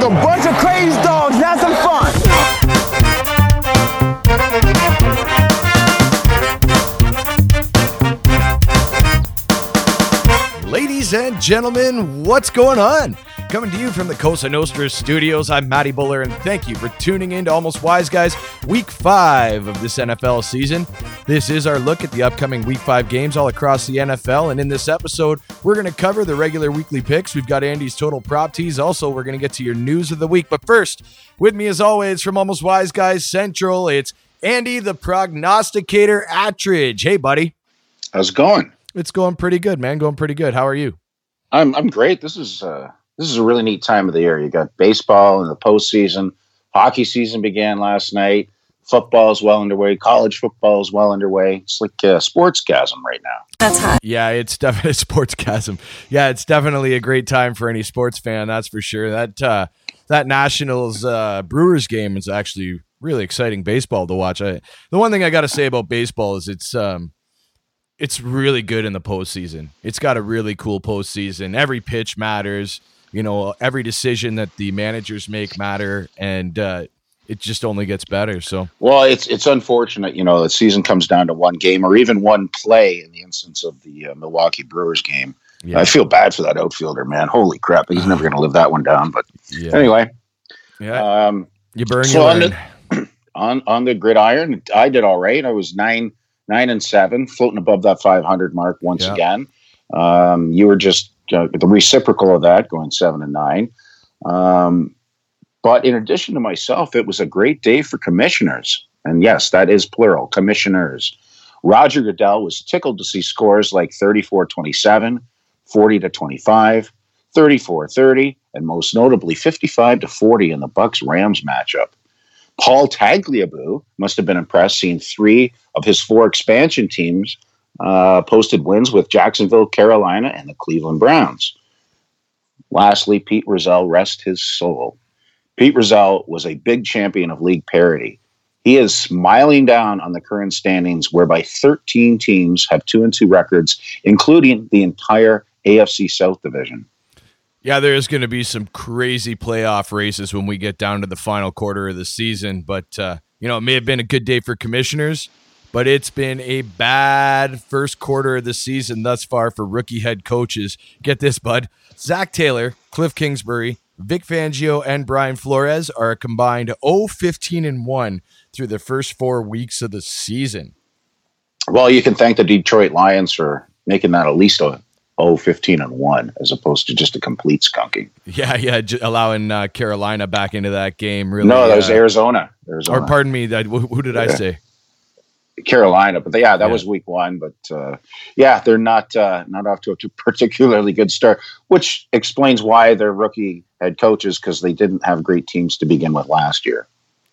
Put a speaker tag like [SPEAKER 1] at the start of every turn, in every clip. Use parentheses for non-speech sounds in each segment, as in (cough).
[SPEAKER 1] like a bunch of crazy dogs. Have some fun.
[SPEAKER 2] Ladies and gentlemen, what's going on? Coming to you from the Cosa Nostra studios, I'm Matty Buller, and thank you for tuning in to Almost Wise Guys, week five of this NFL season. This is our look at the upcoming week five games all across the NFL, and in this episode, we're going to cover the regular weekly picks. We've got Andy's total prop tease. Also, we're going to get to your news of the week. But first, with me as always from Almost Wise Guys Central, it's Andy the prognosticator Attridge. Hey, buddy.
[SPEAKER 3] How's it going?
[SPEAKER 2] It's going pretty good, man. Going pretty good. How are you?
[SPEAKER 3] I'm I'm great. This is uh this is a really neat time of the year. You got baseball in the postseason. Hockey season began last night. Football is well underway. College football is well underway. It's like a sports chasm right now. That's hot.
[SPEAKER 2] Yeah, it's definitely (laughs) sports chasm. Yeah, it's definitely a great time for any sports fan. That's for sure. That uh, that Nationals uh, Brewers game is actually really exciting baseball to watch. I, the one thing I got to say about baseball is it's um, it's really good in the postseason. It's got a really cool postseason. Every pitch matters. You know, every decision that the managers make matter, and uh, it just only gets better. So
[SPEAKER 3] Well, it's it's unfortunate, you know, the season comes down to one game or even one play in the instance of the uh, Milwaukee Brewers game.
[SPEAKER 2] yeah,
[SPEAKER 3] I feel bad for that outfielder, man. Holy crap, he's never going to live that one down. But
[SPEAKER 2] yeah,
[SPEAKER 3] anyway,
[SPEAKER 2] yeah.
[SPEAKER 3] um,
[SPEAKER 2] you burn
[SPEAKER 3] so
[SPEAKER 2] your
[SPEAKER 3] on the- (clears throat) on on the gridiron, I did all right. I was nine nine and seven, floating above that five hundred mark once
[SPEAKER 2] Yeah.
[SPEAKER 3] again. Um, you were just uh, the reciprocal of that, going seven and nine. Um, but in addition to myself, it was a great day for commissioners, and yes, that is plural, commissioners. Roger Goodell was tickled to see scores like 34-27, 40 to 25, 34-30, and most notably 55 to 40 in the Bucks Rams matchup. Paul Tagliabue must have been impressed seeing three of his four expansion teams uh, posted wins with Jacksonville, Carolina, and the Cleveland Browns. Lastly, Pete Rozelle rest his soul. Pete Rozelle was a big champion of league parity. He is smiling down on the current standings, whereby 13 teams have two and two records, including the entire AFC South division.
[SPEAKER 2] Yeah, there is going to be some crazy playoff races when we get down to the final quarter of the season. But, uh, you know, it may have been a good day for commissioners, but it's been a bad first quarter of the season thus far for rookie head coaches. Get this, bud. Zac Taylor, Cliff Kingsbury, Vic Fangio, and Brian Flores are a combined 0 15 and 1 through the first four weeks of the season.
[SPEAKER 3] Well, you can thank the Detroit Lions for making that at least a 0 15 and 1 as opposed to just a complete skunking.
[SPEAKER 2] Yeah, yeah, j- allowing uh, Carolina back into that game. Really,
[SPEAKER 3] no, that was
[SPEAKER 2] uh,
[SPEAKER 3] Arizona. Arizona.
[SPEAKER 2] Or pardon me, that who who did I say?
[SPEAKER 3] Carolina, but yeah, that
[SPEAKER 2] Yeah.
[SPEAKER 3] was week one. But uh, yeah, they're not uh, not off to a (laughs) particularly good start, which explains why they're rookie head coaches because they didn't have great teams to begin with last year.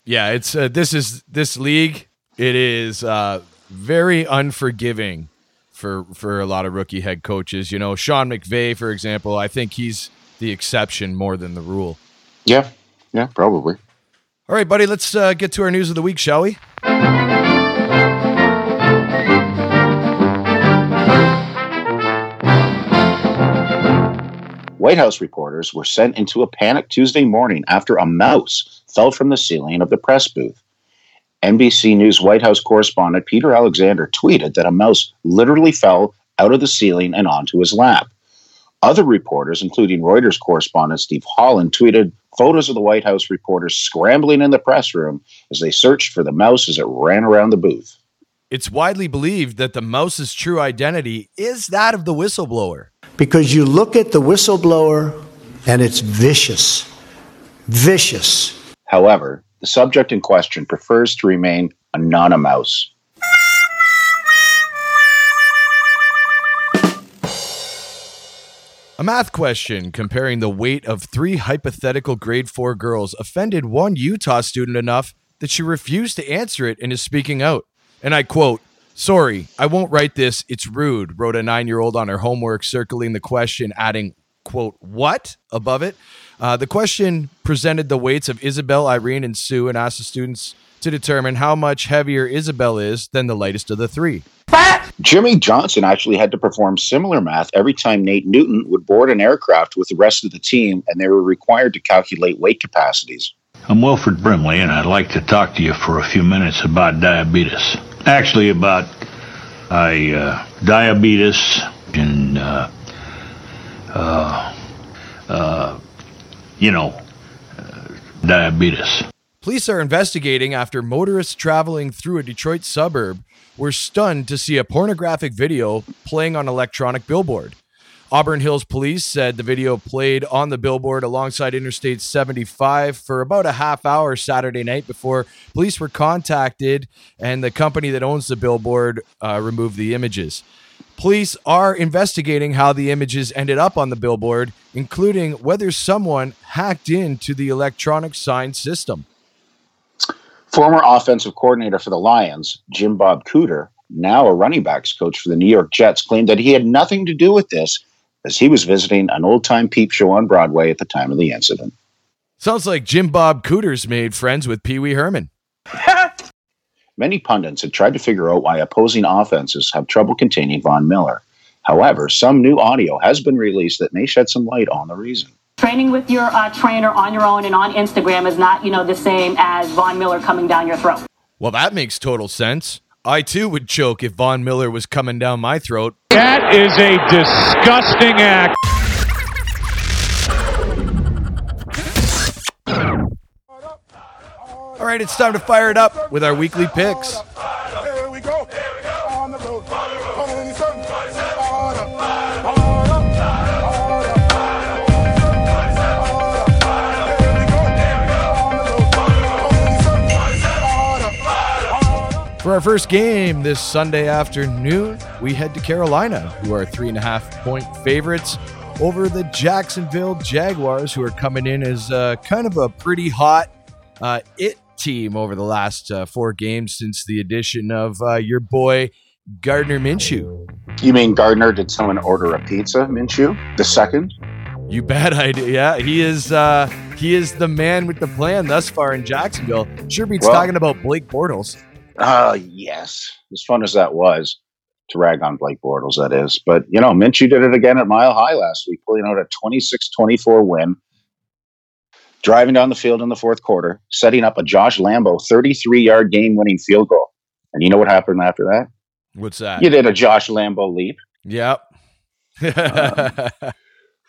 [SPEAKER 2] Yeah, it's uh, this is this league. It is uh, very unforgiving for for a lot of rookie head coaches. You know, Sean McVay, for example. I think he's the exception more than the rule.
[SPEAKER 3] Yeah, yeah, probably.
[SPEAKER 2] All right, buddy, let's uh, get to our news of the week, shall we?
[SPEAKER 3] White House reporters were sent into a panic Tuesday morning after a mouse fell from the ceiling of the press booth. NBC News White House correspondent Peter Alexander tweeted that a mouse literally fell out of the ceiling and onto his lap. Other reporters, including Reuters correspondent Steve Holland, tweeted photos of the White House reporters scrambling in the press room as they searched for the mouse as it ran around the booth.
[SPEAKER 2] It's widely believed that the mouse's true identity is that of the whistleblower.
[SPEAKER 4] Because you look at the whistleblower and it's vicious. Vicious.
[SPEAKER 3] However, the subject in question prefers to remain anonymous.
[SPEAKER 2] A math question comparing the weight of three hypothetical grade four girls offended one Utah student enough that she refused to answer it and is speaking out. And I quote, Sorry, I won't write this. It's rude, wrote a nine year old on her homework, circling the question, adding, quote, what above it. Uh, the question presented the weights of Isabel, Irene, and Sue and asked the students to determine how much heavier Isabel is than the lightest of the three.
[SPEAKER 3] Jimmy Johnson actually had to perform similar math every time Nate Newton would board an aircraft with the rest of the team, and they were required to calculate weight capacities.
[SPEAKER 5] I'm Wilford Brimley, and I'd like to talk to you for a few minutes about diabetes. Actually, about I, uh, diabetes and, uh, uh, uh, you know, uh, diabetes.
[SPEAKER 2] Police are investigating after motorists traveling through a Detroit suburb were stunned to see a pornographic video playing on electronic billboard. Auburn Hills Police said the video played on the billboard alongside Interstate 75 for about a half hour Saturday night before police were contacted and the company that owns the billboard uh, removed the images. Police are investigating how the images ended up on the billboard, including whether someone hacked into the electronic sign system.
[SPEAKER 3] Former offensive coordinator for the Lions, Jim Bob Cooter, now a running backs coach for the New York Jets, claimed that he had nothing to do with this as he was visiting an old time peep show on Broadway at the time of the incident.
[SPEAKER 2] Sounds like Jim Bob Cooters made friends with Pee Wee Herman. (laughs)
[SPEAKER 3] Many pundits had tried to figure out why opposing offenses have trouble containing Von Miller. However, some new audio has been released that may shed some light on the reason.
[SPEAKER 6] Training with your uh, trainer on your own and on Instagram is not, you know, the same as Von Miller coming down your throat.
[SPEAKER 2] Well, that makes total sense. I too would choke if Von Miller was coming down my throat.
[SPEAKER 7] That is a disgusting act.
[SPEAKER 2] All right, it's time to fire it up with our weekly picks. For our first game this Sunday afternoon, we head to Carolina, who are three and a half point favorites over the Jacksonville Jaguars, who are coming in as uh, kind of a pretty hot uh, it team over the last uh, four games since the addition of uh, your boy Gardner Minshew.
[SPEAKER 3] You mean Gardner? Did someone order a pizza, Minshew? The second?
[SPEAKER 2] You bad idea. Yeah, he is. Uh, he is the man with the plan thus far in Jacksonville. Sure beats
[SPEAKER 3] Well-
[SPEAKER 2] talking about Blake Bortles.
[SPEAKER 3] Uh, yes. As fun as that was to rag on Blake Bortles, that is. But, you know, Minshew did it again at Mile High last week, pulling out a 26 24 win, driving down the field in the fourth quarter, setting up a Josh Lambo 33 yard game winning field goal. And you know what happened after that?
[SPEAKER 2] What's that?
[SPEAKER 3] You did a Josh Lambo leap.
[SPEAKER 2] Yep. (laughs)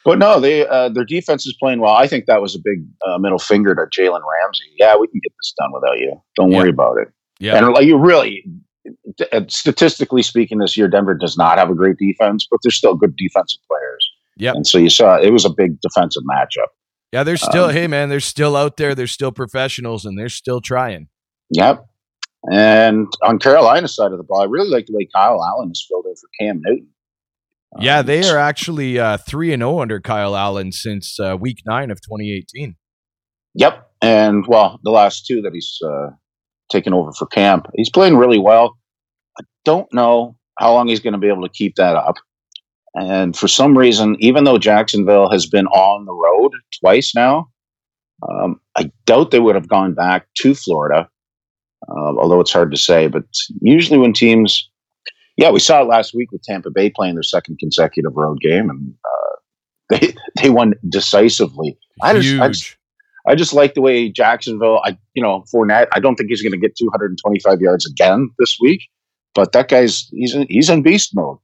[SPEAKER 3] But no, they uh, their defense is playing well. I think that was a big uh, middle finger to Jalen Ramsey. Yeah, we can get this done without you. Don't worry about it.
[SPEAKER 2] Yeah.
[SPEAKER 3] And like you really, uh, statistically speaking, this year Denver does not have a great defense, but they're still good defensive players.
[SPEAKER 2] Yeah.
[SPEAKER 3] And so you saw it was a big defensive matchup.
[SPEAKER 2] Yeah, they're still.
[SPEAKER 3] Um,
[SPEAKER 2] hey, man, they're still out there. They're still professionals, and they're still trying.
[SPEAKER 3] Yep. And on Carolina's side of the ball, I really like the way Kyle Allen has filled in for Cam Newton.
[SPEAKER 2] Yeah,
[SPEAKER 3] Um,
[SPEAKER 2] they are actually uh, three and zero under Kyle Allen since uh, Week Nine of 2018.
[SPEAKER 3] Yep. And well, the last two that he's uh, taken over for camp, he's playing really well. I don't know how long he's going to be able to keep that up. And for some reason, even though Jacksonville has been on the road twice now, um, I doubt they would have gone back to Florida, uh, although it's hard to say. But usually, when teams, yeah, we saw it last week with Tampa Bay playing their second consecutive road game, and uh, (laughs) they they won decisively. I just. I just I just like the way Jacksonville. I you know Fournette. I don't think he's going to get 225 yards again this week, but that guy's he's in, he's in beast mode.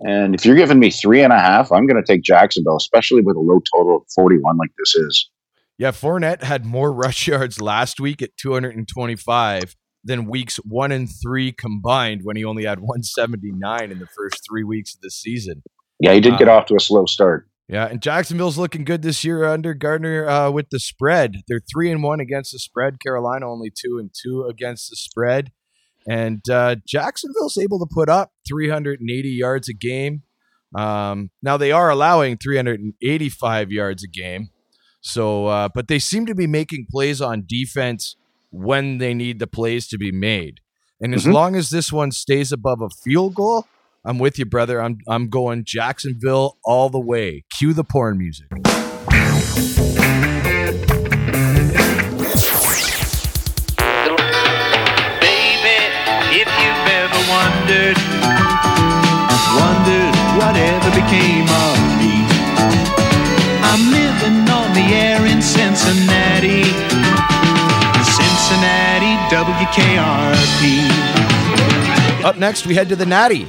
[SPEAKER 3] And if you're giving me three and a half, I'm going to take Jacksonville, especially with a low total of 41 like this is.
[SPEAKER 2] yeah, Fournette had more (laughs) rush yards last week at 225 than weeks one and three combined when he only had 179 in the first three weeks of the season.
[SPEAKER 3] Yeah, he did get
[SPEAKER 2] Uh,
[SPEAKER 3] off to a slow start.
[SPEAKER 2] Yeah, and Jacksonville's looking good this year under Gardner uh, with the spread. They're three and one against the spread. Carolina only two and two against the spread, and uh, Jacksonville's able to put up 380 yards a game. Um, now they are allowing 385 yards a game, so uh, but they seem to be making plays on defense when they need the plays to be made. And as
[SPEAKER 3] Mhm.
[SPEAKER 2] long as this one stays above a field goal, I'm with you, brother. I'm I'm going Jacksonville all the way. Cue the porn music.
[SPEAKER 8] Baby, if you've ever wondered, wondered whatever became of me. I'm living on the air in
[SPEAKER 9] Cincinnati. Cincinnati, WKRP.
[SPEAKER 2] Up next, we head to the Natty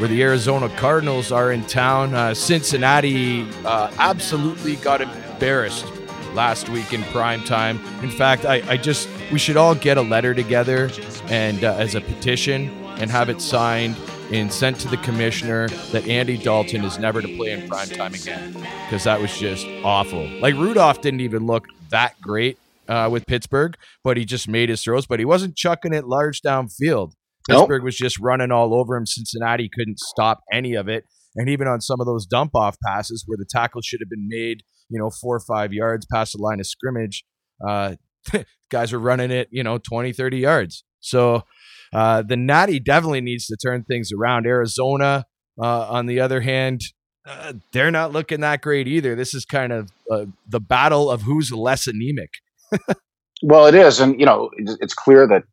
[SPEAKER 2] where the Arizona Cardinals are in town. Uh, Cincinnati uh, absolutely got embarrassed last week in prime time. In fact, I, I just we should all get a letter together and uh, as a petition and have it signed and sent to the commissioner that Andy Dalton is never to play in prime time again because that was just awful. Like Rudolph didn't even look that great uh, with Pittsburgh, but he just made his throws, but he wasn't chucking it large downfield.
[SPEAKER 3] Nope.
[SPEAKER 2] Pittsburgh was just running all over him. Cincinnati couldn't stop any of it. And even on some of those dump off passes where the tackle should have been made, you know, four or five yards past the line of scrimmage, uh, (laughs) guys were running it, you know, 20, 30 yards. So uh, the Natty definitely needs to turn things around. Arizona, uh, on the other hand, uh, they're not looking that great either. This is kind of uh, the battle of who's less anemic. (laughs)
[SPEAKER 3] Well, it is, and you know, it's, it's clear that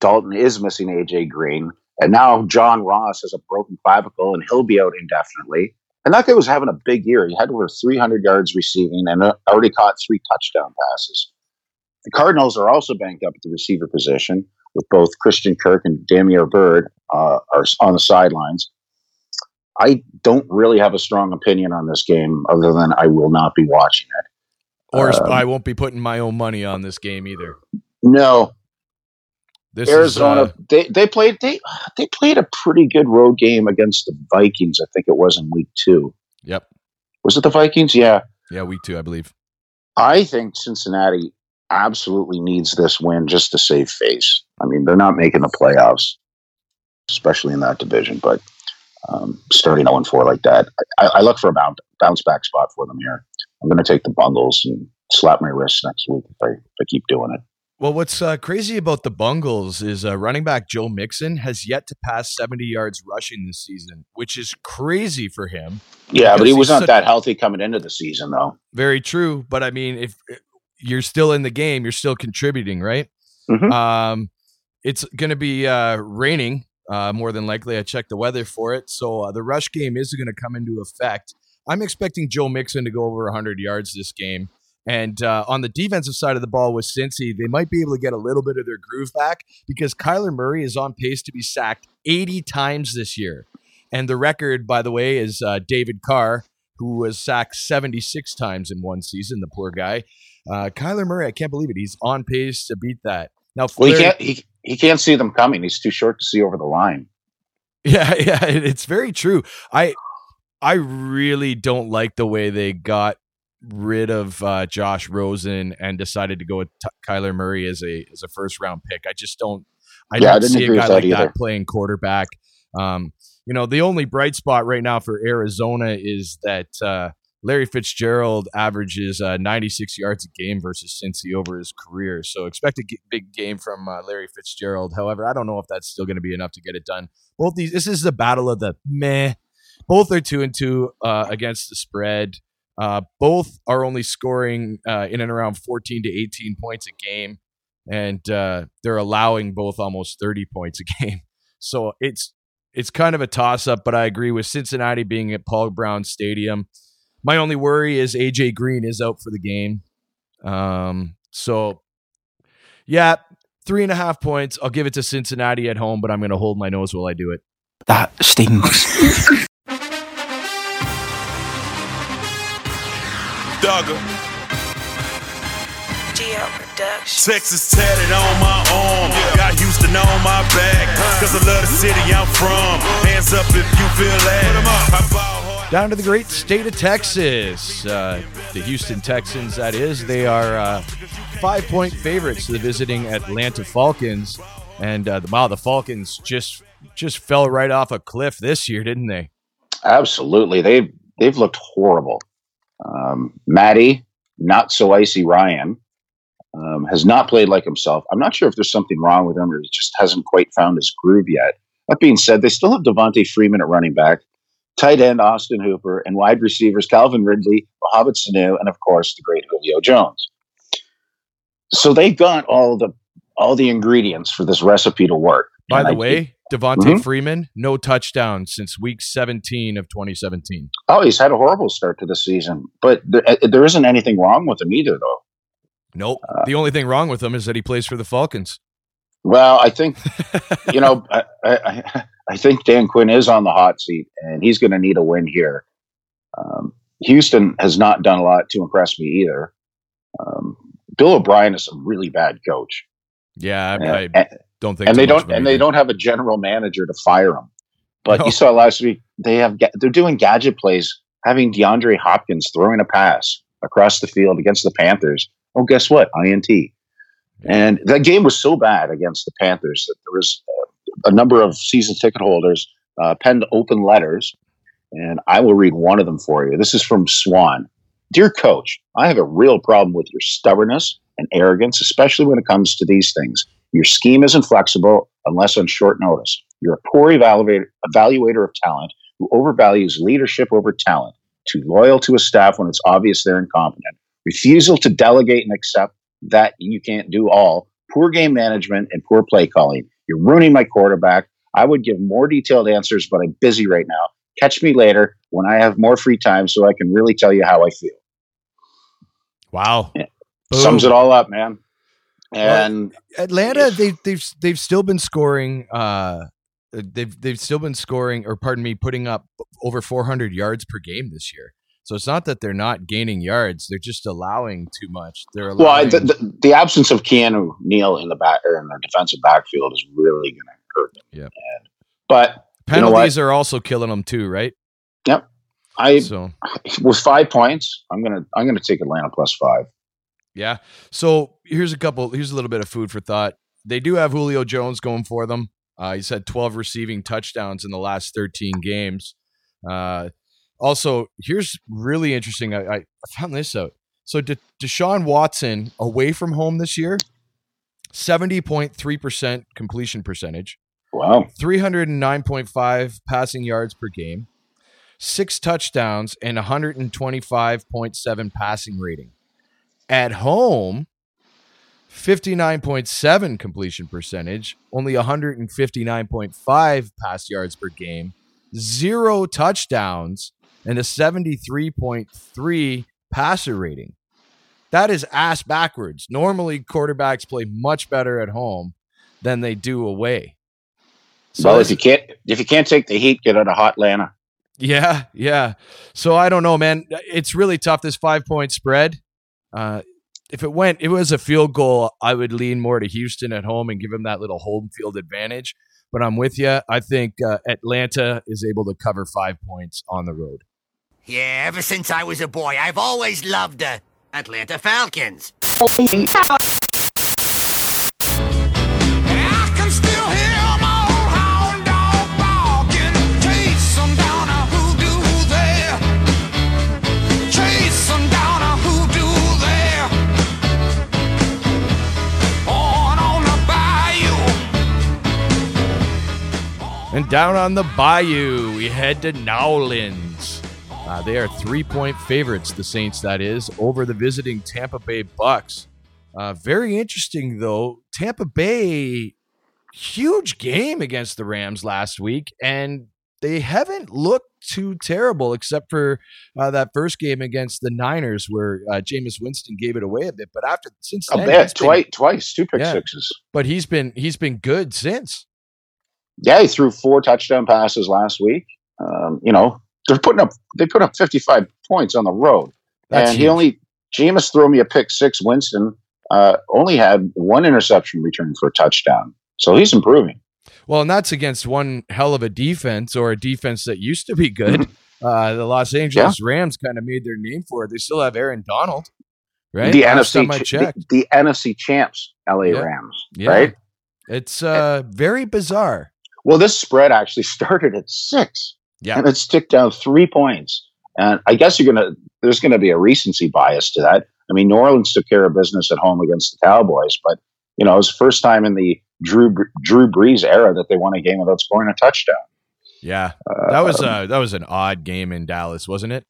[SPEAKER 3] Dalton is missing AJ Green, and now John Ross has a broken clavicle, and he'll be out indefinitely. And that guy was having a big year. He had over 300 yards receiving and uh, already caught three touchdown passes. The Cardinals are also banked up at the receiver position, with both Christian Kirk and Damiere Byrd uh, are on the sidelines. I don't really have a strong opinion on this game, other than I will not be watching it.
[SPEAKER 2] Or
[SPEAKER 3] Um,
[SPEAKER 2] I won't be putting my own money on this game either.
[SPEAKER 3] No,
[SPEAKER 2] This
[SPEAKER 3] Arizona.
[SPEAKER 2] is uh,
[SPEAKER 3] they they played they they played a pretty good road game against the Vikings. I think it was in week two.
[SPEAKER 2] yep,
[SPEAKER 3] Was it the Vikings? Yeah.
[SPEAKER 2] yeah, week two, I believe.
[SPEAKER 3] I think Cincinnati absolutely needs this win just to save face. I mean, they're not making the playoffs, especially in that division. But um, starting 0 4 like that, I, I look for a bounce, bounce back spot for them here. I'm going to take the bundles and slap my wrist next week if I, if I keep doing it.
[SPEAKER 2] Well, what's uh, crazy about the Bungles is uh, running back Joe Mixon has yet to pass 70 yards rushing this season, which is crazy for him.
[SPEAKER 3] Yeah, but he was not that healthy coming into the season, though.
[SPEAKER 2] Very true, but I mean, if uh, you're still in the game, you're still contributing, right?
[SPEAKER 3] Mhm.
[SPEAKER 2] Um, it's going to be uh, raining uh, more than likely. I checked the weather for it, so uh, the rush game is going to come into effect. I'm expecting Joe Mixon to go over 100 yards this game. And uh, on the defensive side of the ball with Cincy, they might be able to get a little bit of their groove back because Kyler Murray is on pace to be sacked 80 times this year. And the record, by the way, is uh, David Carr, who was sacked 76 times in one season, the poor guy. Uh, Kyler Murray, I can't believe it. He's on pace to beat that. Now,
[SPEAKER 3] Well, he can't he, he can't see them coming. He's too short to see over the line. (laughs)
[SPEAKER 2] Yeah, yeah, it's very true. I I really don't like the way they got rid of uh, Josh Rosen and decided to go with T- Kyler Murray as a as a first round pick. I just don't. I
[SPEAKER 3] Yeah,
[SPEAKER 2] don't
[SPEAKER 3] didn't
[SPEAKER 2] see a guy
[SPEAKER 3] that
[SPEAKER 2] like
[SPEAKER 3] either.
[SPEAKER 2] that playing quarterback. Um, you know, the only bright spot right now for Arizona is that uh, Larry Fitzgerald averages uh, 96 yards a game versus Cincy over his career. So expect a g- big game from uh, Larry Fitzgerald. However, I don't know if that's still going to be enough to get it done. Both these, this is the battle of the meh. Both are two and two uh, against the spread. Uh, both are only scoring uh, in and around 14 to 18 points a game, and uh, they're allowing both almost 30 points a (laughs) game. So it's it's kind of a toss up, but I agree with Cincinnati being at Paul Brown Stadium. My only worry is AJ Green is out for the game. Um, so yeah, three and a half points. I'll give it to Cincinnati at home, but I'm going to hold my nose while I do it.
[SPEAKER 1] That stinks. (laughs)
[SPEAKER 8] Duggar. Texas tatted on my arm. Got Houston on my back. Cause I love the city I'm from. Hands up if you feel that. I ball hard.
[SPEAKER 2] Down to the great state of Texas. Uh, the Houston Texans, that is. They are uh, five point favorites to the visiting Atlanta Falcons. And uh, the, wow, the Falcons just just fell right off a cliff this year, didn't they?
[SPEAKER 3] Absolutely, they've they've looked horrible. Um, Matty, not so icy Ryan, um, has not played like himself. I'm not sure if there's something wrong with him or he just hasn't quite found his groove yet. That being said, they still have Devonta Freeman at running back, tight end Austin Hooper, and wide receivers Calvin Ridley, Mohamed Sanu, and of course the great Julio Jones. So they've got all the all the ingredients for this recipe to work.
[SPEAKER 2] By
[SPEAKER 3] And
[SPEAKER 2] the
[SPEAKER 3] I-
[SPEAKER 2] way, Devonta
[SPEAKER 3] Mhm.
[SPEAKER 2] Freeman, no touchdown since week 17 of 2017.
[SPEAKER 3] Oh, he's had a horrible start to the season, but there, uh, there isn't anything wrong with him either, though.
[SPEAKER 2] Nope. the only thing wrong with him is that he plays for the Falcons.
[SPEAKER 3] Well, I think (laughs) you know, I, I, I think Dan Quinn is on the hot seat, and he's going to need a win here. Um, Houston has not done a lot to impress me either. Um, Bill O'Brien is a really bad coach,
[SPEAKER 2] Yeah,
[SPEAKER 3] and,
[SPEAKER 2] I, I
[SPEAKER 3] and,
[SPEAKER 2] don't think.
[SPEAKER 3] and they don't and they don't have a general manager to fire them. But
[SPEAKER 2] No.
[SPEAKER 3] you saw last week they have they're doing gadget plays, having DeAndre Hopkins throwing a pass across the field against the Panthers. Oh, guess what? INT. And that game was so bad against the Panthers that there was uh, a number of season ticket holders uh, penned open letters, and I will read one of them for you. This is from Swan. Dear Coach, I have a real problem with your stubbornness and arrogance, especially when it comes to these things. Your scheme isn't flexible unless on short notice. You're a poor evaluator, evaluator of talent who overvalues leadership over talent, too loyal to a staff when it's obvious they're incompetent, refusal to delegate and accept that you can't do all, poor game management, and poor play calling. You're ruining my quarterback. I would give more detailed answers, but I'm busy right now. Catch me later when I have more free time so I can really tell you how I feel.
[SPEAKER 2] Wow.
[SPEAKER 3] Yeah. Sums it all up, man. And
[SPEAKER 2] Atlanta, they they've they've still been scoring. Uh, they've they've still been scoring, or pardon me, putting up over 400 yards per game this year. So it's not that they're not gaining yards; they're just allowing too much. They're allowing.
[SPEAKER 3] well, I, the, the, the absence of Keanu Neal in the back or in the defensive backfield is really going to hurt them.
[SPEAKER 2] Yep.
[SPEAKER 3] And, but you know
[SPEAKER 2] penalties are also killing them too, right? Yep.
[SPEAKER 3] I
[SPEAKER 2] So
[SPEAKER 3] with five points, I'm gonna I'm gonna take Atlanta plus five.
[SPEAKER 2] Yeah. So here's a couple. Here's a little bit of food for thought. They do have Julio Jones going for them. Uh, he's had 12 receiving touchdowns in the last 13 games. Uh, also, here's really interesting. I, I found this out. So De- Deshaun Watson away from home this year, 70.3% completion percentage,
[SPEAKER 3] Wow.
[SPEAKER 2] 309.5 passing yards per game, six touchdowns, and 125.7 passing rating. At home, 59.7 completion percentage, only 159.5 pass yards per game, zero touchdowns, and a 73.3 passer rating. That is ass backwards. Normally, quarterbacks play much better at home than they do away.
[SPEAKER 3] well,
[SPEAKER 2] this-
[SPEAKER 3] if you can't if you can't take the heat, get out of hot Atlanta.
[SPEAKER 2] yeah, yeah. So I don't know, man. It's really tough. This five point spread. Uh, if it went, it was a field goal. I would lean more to Houston at home and give them that little home field advantage. But I'm with you. I think uh, Atlanta is able to cover five points on the road.
[SPEAKER 9] Yeah, ever since I was a boy, I've always loved the Atlanta Falcons. (laughs)
[SPEAKER 2] And down on the bayou, we head to Nowlands. Uh, they are three point favorites, the Saints, that is, over the visiting Tampa Bay Bucks. Uh, very interesting, though. Tampa Bay, huge game against the Rams last week, and they haven't looked too terrible, except for uh, that first game against the Niners, where uh, Jameis Winston gave it away a bit. But after since
[SPEAKER 3] A
[SPEAKER 2] then,
[SPEAKER 3] bit,
[SPEAKER 2] he's been-
[SPEAKER 3] twice, twice, two pick
[SPEAKER 2] Yeah.
[SPEAKER 3] sixes.
[SPEAKER 2] but he's been he's been good since.
[SPEAKER 3] Yeah, he threw four touchdown passes last week. Um, you know, they're putting up they put up 55 points on the road.
[SPEAKER 2] That's
[SPEAKER 3] and he only Jameis threw me a pick six. Winston uh, only had one interception return for a touchdown. So he's improving.
[SPEAKER 2] Well, and that's against one hell of a defense or a defense that used to be good. Uh, the Los Angeles Rams kind of made their name for it. They still have Aaron Donald, right?
[SPEAKER 3] The
[SPEAKER 2] Last
[SPEAKER 3] NFC ch- the, the NFC champs, LA
[SPEAKER 2] Yeah.
[SPEAKER 3] Rams,
[SPEAKER 2] Yeah.
[SPEAKER 3] right?
[SPEAKER 2] It's uh, very bizarre.
[SPEAKER 3] Well, this spread actually (laughs) started at six.
[SPEAKER 2] Yeah.
[SPEAKER 3] and it's ticked down three points. And I guess you're gonna there's gonna be a recency bias to that. I mean, New Orleans took care of business at home against the Cowboys, but you know it was the first time in the Drew Drew Brees era that they won a game without scoring a touchdown.
[SPEAKER 2] Yeah,
[SPEAKER 3] Uh,
[SPEAKER 2] that was uh, that was an odd game in Dallas, wasn't it?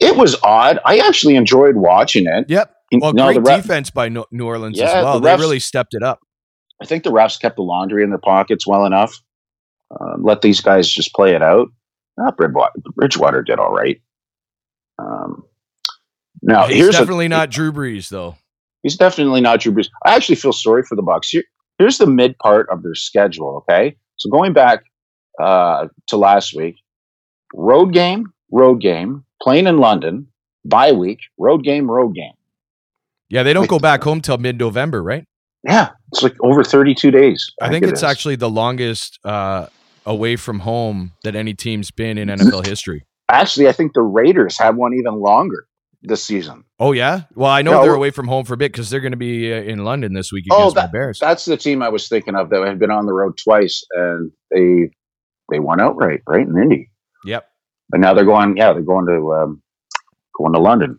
[SPEAKER 3] it was odd. I actually enjoyed watching it.
[SPEAKER 2] Yep. Well,
[SPEAKER 3] know,
[SPEAKER 2] great
[SPEAKER 3] ref-
[SPEAKER 2] defense by New Orleans
[SPEAKER 3] Yeah,
[SPEAKER 2] as well.
[SPEAKER 3] the
[SPEAKER 2] They really stepped it up.
[SPEAKER 3] I think the refs kept the laundry in their pockets well enough. Um, let these guys just play it out. Uh, Bridgewater, did all right. Um, now
[SPEAKER 2] He's
[SPEAKER 3] here's a-
[SPEAKER 2] definitely not Drew Brees, though.
[SPEAKER 3] He's definitely not Drew Brees. I actually feel sorry for the Bucks. Here, here's the mid part of their schedule. Okay, so going back uh, to last week, road game, road game, playing in London, bye week, road game, road game.
[SPEAKER 2] Yeah, they don't go back home till mid November, right?
[SPEAKER 3] Yeah, it's like over 32 days.
[SPEAKER 2] I think
[SPEAKER 3] it
[SPEAKER 2] it's
[SPEAKER 3] is.
[SPEAKER 2] actually the longest uh, away from home that any team's been in NFL history.
[SPEAKER 3] actually I think the Raiders have one even longer this season.
[SPEAKER 2] Oh yeah, well I know
[SPEAKER 3] No,
[SPEAKER 2] they're away from home for a bit because they're going to be uh, in London this week
[SPEAKER 3] Oh,
[SPEAKER 2] against my
[SPEAKER 3] that-
[SPEAKER 2] Bears.
[SPEAKER 3] That's the team I was thinking of that had been on the road twice and they they won outright, right in Indy.
[SPEAKER 2] Yep.
[SPEAKER 3] But now they're going, yeah, they're going to um, going to London.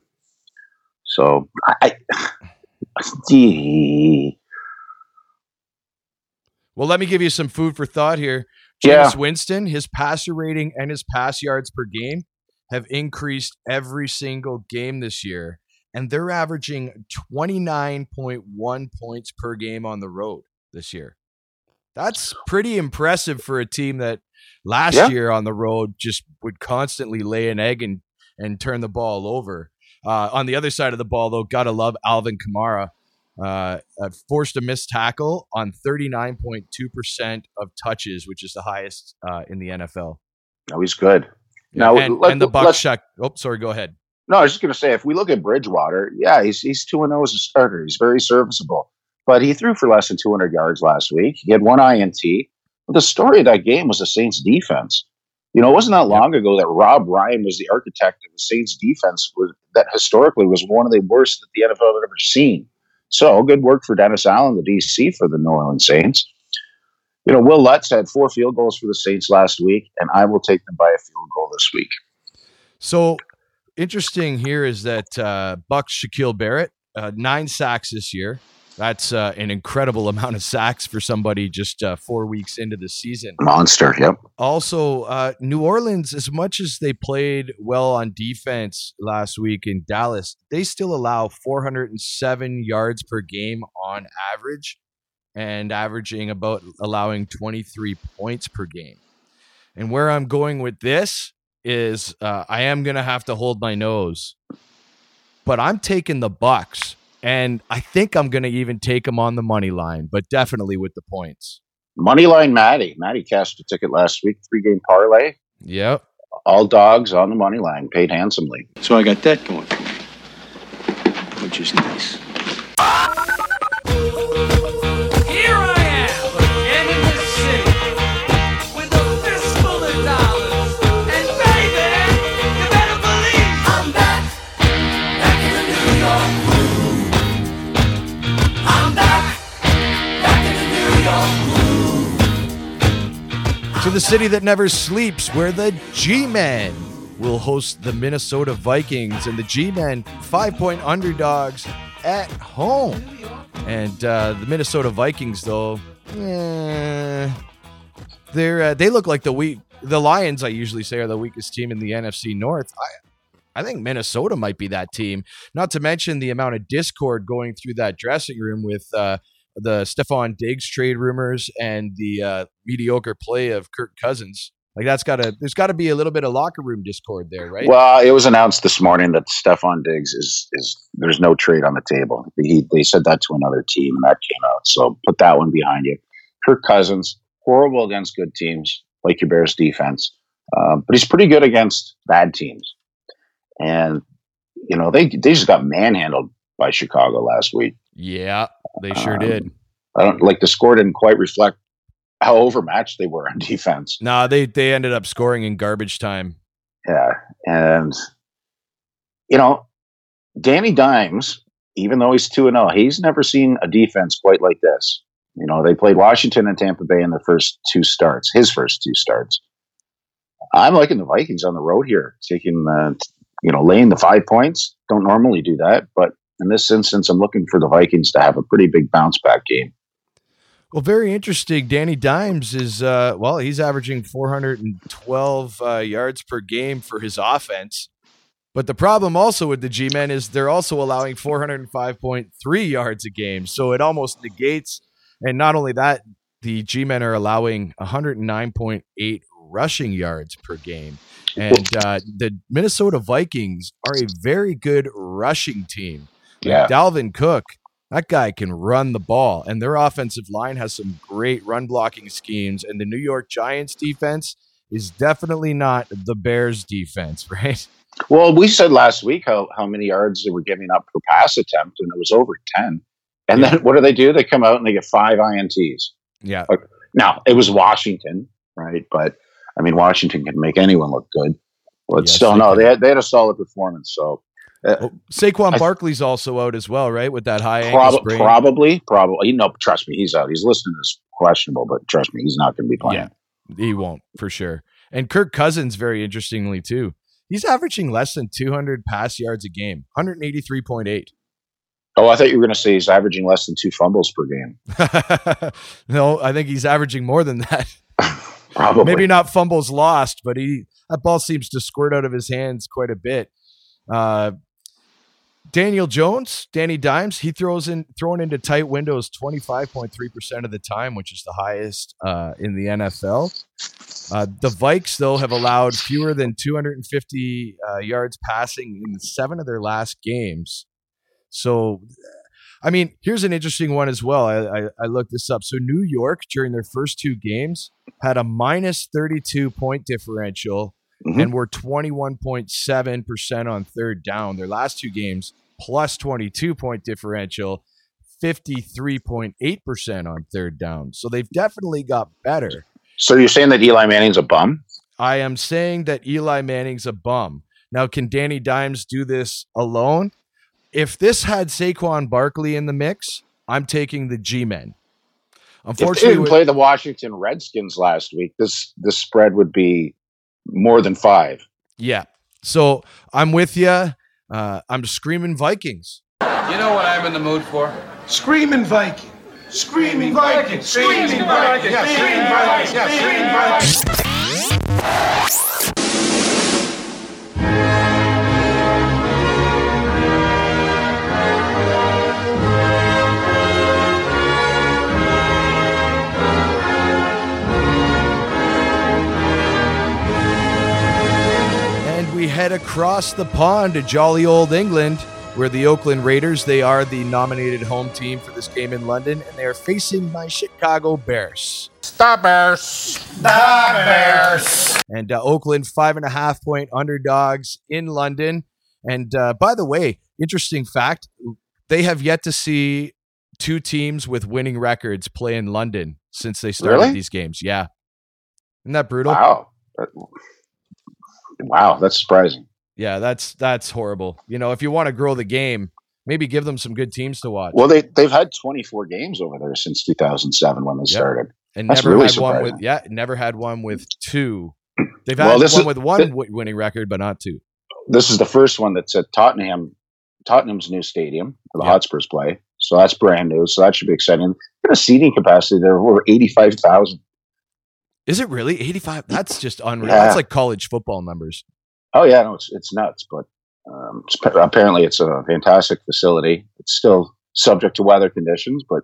[SPEAKER 3] So I, I (sighs) gee,
[SPEAKER 2] Well, let me give you some food for thought here.
[SPEAKER 3] Yeah.
[SPEAKER 2] James Winston, his passer rating and his pass yards per game have increased every single game this year, and they're averaging 29.1 points per game on the road this year. That's pretty impressive for a team that last
[SPEAKER 3] Yeah.
[SPEAKER 2] year on the road just would constantly lay an egg and, and turn the ball over. Uh, on the other side of the ball, though, gotta love Alvin Kamara. Uh, forced a missed tackle on 39.2% of touches, which is the highest uh, in the NFL.
[SPEAKER 3] no, he's good. Now,
[SPEAKER 2] and,
[SPEAKER 3] let-
[SPEAKER 2] and the Bucks
[SPEAKER 3] let's-
[SPEAKER 2] Oh, sorry. Go ahead.
[SPEAKER 3] No, I was just going to say, if we look at Bridgewater, yeah, he's he's two and zero as a starter. He's very serviceable, but he threw for less than two hundred yards last week. He had one INT. The story of that game was the Saints' defense. You know, it wasn't that long ago that Rob Ryan was the architect of the Saints' defense was, that historically was one of the worst that the NFL had ever seen. So good work for Dennis Allen, the DC for the New Orleans Saints. You know, Wil Lutz had four field goals for the Saints last week, and I will take them by a field goal this week.
[SPEAKER 2] So interesting here is that uh, Bucks Shaquille Barrett, uh, nine sacks this year. That's uh, an incredible (laughs) amount of sacks for somebody just uh, four weeks into the season.
[SPEAKER 3] Monster, yep.
[SPEAKER 2] Also, uh, New Orleans, as much as they played well on defense last week in Dallas, they still allow 407 yards per game on average and averaging about allowing 23 points per game. And where I'm going with this is uh, I am going to have to hold my nose, but I'm taking the Bucks. And I think I'm going to even take him on the money line, but definitely with the points.
[SPEAKER 3] Money line, Maddie. Maddie cashed a ticket last week, three game parlay.
[SPEAKER 2] Yep.
[SPEAKER 3] All dogs on the money line, paid handsomely.
[SPEAKER 10] So I got that going for me, which is nice.
[SPEAKER 2] To the city that never sleeps, where the G-Men will host the Minnesota Vikings, and the G-Men five-point underdogs at home. And uh, the Minnesota Vikings, though, eh, they're uh, they look like the weak. The Lions, I usually say, are the weakest team in the NFC North. I, I think Minnesota might be that team. Not to mention the amount of discord going through that dressing room with uh, the Stefon Diggs trade rumors and the uh, mediocre play of Kirk Cousins. Like that's got to there's got to be a little bit of locker room discord there, right?
[SPEAKER 3] Well, it was announced this morning that Stefon Diggs is is there's no trade on the table. He, they said that to another team, and that came out. So put that one behind you. Kirk Cousins horrible against good teams, like your Bears defense, um, but he's pretty good against bad teams. And you know they they just got manhandled by Chicago last week.
[SPEAKER 2] yeah, they sure
[SPEAKER 3] Um,
[SPEAKER 2] did.
[SPEAKER 3] I don't like the score didn't quite reflect how overmatched they were on (laughs) defense.
[SPEAKER 2] Nah, they they ended up scoring in garbage time.
[SPEAKER 3] Yeah, and you know, Danny Dimes, even though he's two and zero, he's never seen a defense quite like this. You know, they played Washington and Tampa Bay in their first two starts, his first two starts. I'm liking the Vikings on the road here, taking the, you know laying the five points. Don't normally do that, but in this instance, I'm looking for the Vikings to have a pretty big bounce back game.
[SPEAKER 2] Well, very interesting. Danny Dimes is uh well, he's averaging 412 uh, yards per game for his offense. But the problem also with the G-men is they're also allowing 405.3 yards a game. So it almost negates and not only that, the G-men are allowing 109.8 rushing yards per game. And uh, the Minnesota Vikings are a very good rushing team. Like
[SPEAKER 3] Yeah.
[SPEAKER 2] Dalvin Cook That guy can run the ball, and their offensive line has some great run blocking schemes. And the New York Giants defense is definitely not the Bears defense, (laughs) right?
[SPEAKER 3] Well, we said last week how, how many yards they were giving up per pass attempt, and it was over 10. And then what do they do? They come out and they get five INTs.
[SPEAKER 2] Yeah.
[SPEAKER 3] Now, it was Washington, right? But I mean, Washington can make anyone look good. But
[SPEAKER 2] Yes,
[SPEAKER 3] still, no, they had, they had a solid performance. So uh,
[SPEAKER 2] Oh, Saquon
[SPEAKER 3] I-
[SPEAKER 2] Barkley's also out as well, right? With that high
[SPEAKER 3] prob-
[SPEAKER 2] sprain.
[SPEAKER 3] probably, probably, no, trust me, he's out. He's listed as questionable, but trust me, he's not going to be playing.
[SPEAKER 2] Yeah, he won't for sure. And Kirk Cousins, very interestingly too, he's averaging less than 200 pass yards a game, 183.8.
[SPEAKER 3] Oh, I thought you were going to say he's averaging less than two fumbles per game. (laughs)
[SPEAKER 2] no, I think he's averaging more than that. (laughs)
[SPEAKER 3] Probably.
[SPEAKER 2] Maybe not fumbles lost, but he that ball seems to squirt out of his hands quite a bit. Uh, Daniel Jones, Danny Dimes, he throws in throwing into tight windows 25.3% of the time, which is the highest uh, in the NFL. Uh, the Vikes, though, have allowed fewer than 250 uh, yards passing in seven of their last games. So, I mean, here's an interesting one as well. I, I, I looked this up. So, New York, during their first two games, had a minus 32 point differential
[SPEAKER 3] Mhm.
[SPEAKER 2] and were 21.7% on third down. Their last two games, plus 22 point differential, 53.8% on third down. So they've definitely got better.
[SPEAKER 3] So you're saying that Eli Manning's a bum?
[SPEAKER 2] I am saying that Eli Manning's a bum. Now, can Danny Dimes do this alone? If this had Saquon Barkley in the mix, I'm taking the G Men.
[SPEAKER 3] Unfortunately, If they didn't play the Washington Redskins last week, this this spread would be more than five.
[SPEAKER 2] yeah. So I'm with you. Uh, I'm screaming Vikings.
[SPEAKER 11] You know what I'm in the mood for?
[SPEAKER 1] Screaming Viking. Screaming Viking. Screaming Viking. Yeah, screaming Viking. Screaming Viking.
[SPEAKER 2] And we head across the pond to jolly old England, where the Oakland Raiders, they are the nominated home team for this game in London, and they are facing my Chicago Bears.
[SPEAKER 9] Stop Bears. The Bears!
[SPEAKER 2] And uh, Oakland, five and a half point underdogs in London. And uh, by the way, interesting fact they have yet to see two teams with winning records play in London since they started
[SPEAKER 3] Really?
[SPEAKER 2] these games. Yeah. Isn't that brutal?
[SPEAKER 3] Wow. Wow, that's surprising.
[SPEAKER 2] Yeah, that's that's horrible. You know, if you want to grow the game, maybe give them some good teams to watch.
[SPEAKER 3] Well, they they've had 24 games over there since 2007 when they started.
[SPEAKER 2] and
[SPEAKER 3] that's
[SPEAKER 2] never
[SPEAKER 3] really
[SPEAKER 2] had one with yeah, never had one with two. (clears throat) They've
[SPEAKER 3] Well,
[SPEAKER 2] had
[SPEAKER 3] this
[SPEAKER 2] one
[SPEAKER 3] is-
[SPEAKER 2] with one winning record, but not two.
[SPEAKER 3] This is the first one that's at Tottenham, Tottenham's new stadium where the
[SPEAKER 2] Yeah.
[SPEAKER 3] Hotspurs play. So that's brand new. So that should be exciting. Got a seating capacity there of over 85,000.
[SPEAKER 2] Is it really eighty five? That's just unreal.
[SPEAKER 3] Yeah.
[SPEAKER 2] That's like college football numbers.
[SPEAKER 3] Oh yeah, no, it's it's nuts. But um, sp- apparently, it's a fantastic facility. It's still subject to weather conditions, but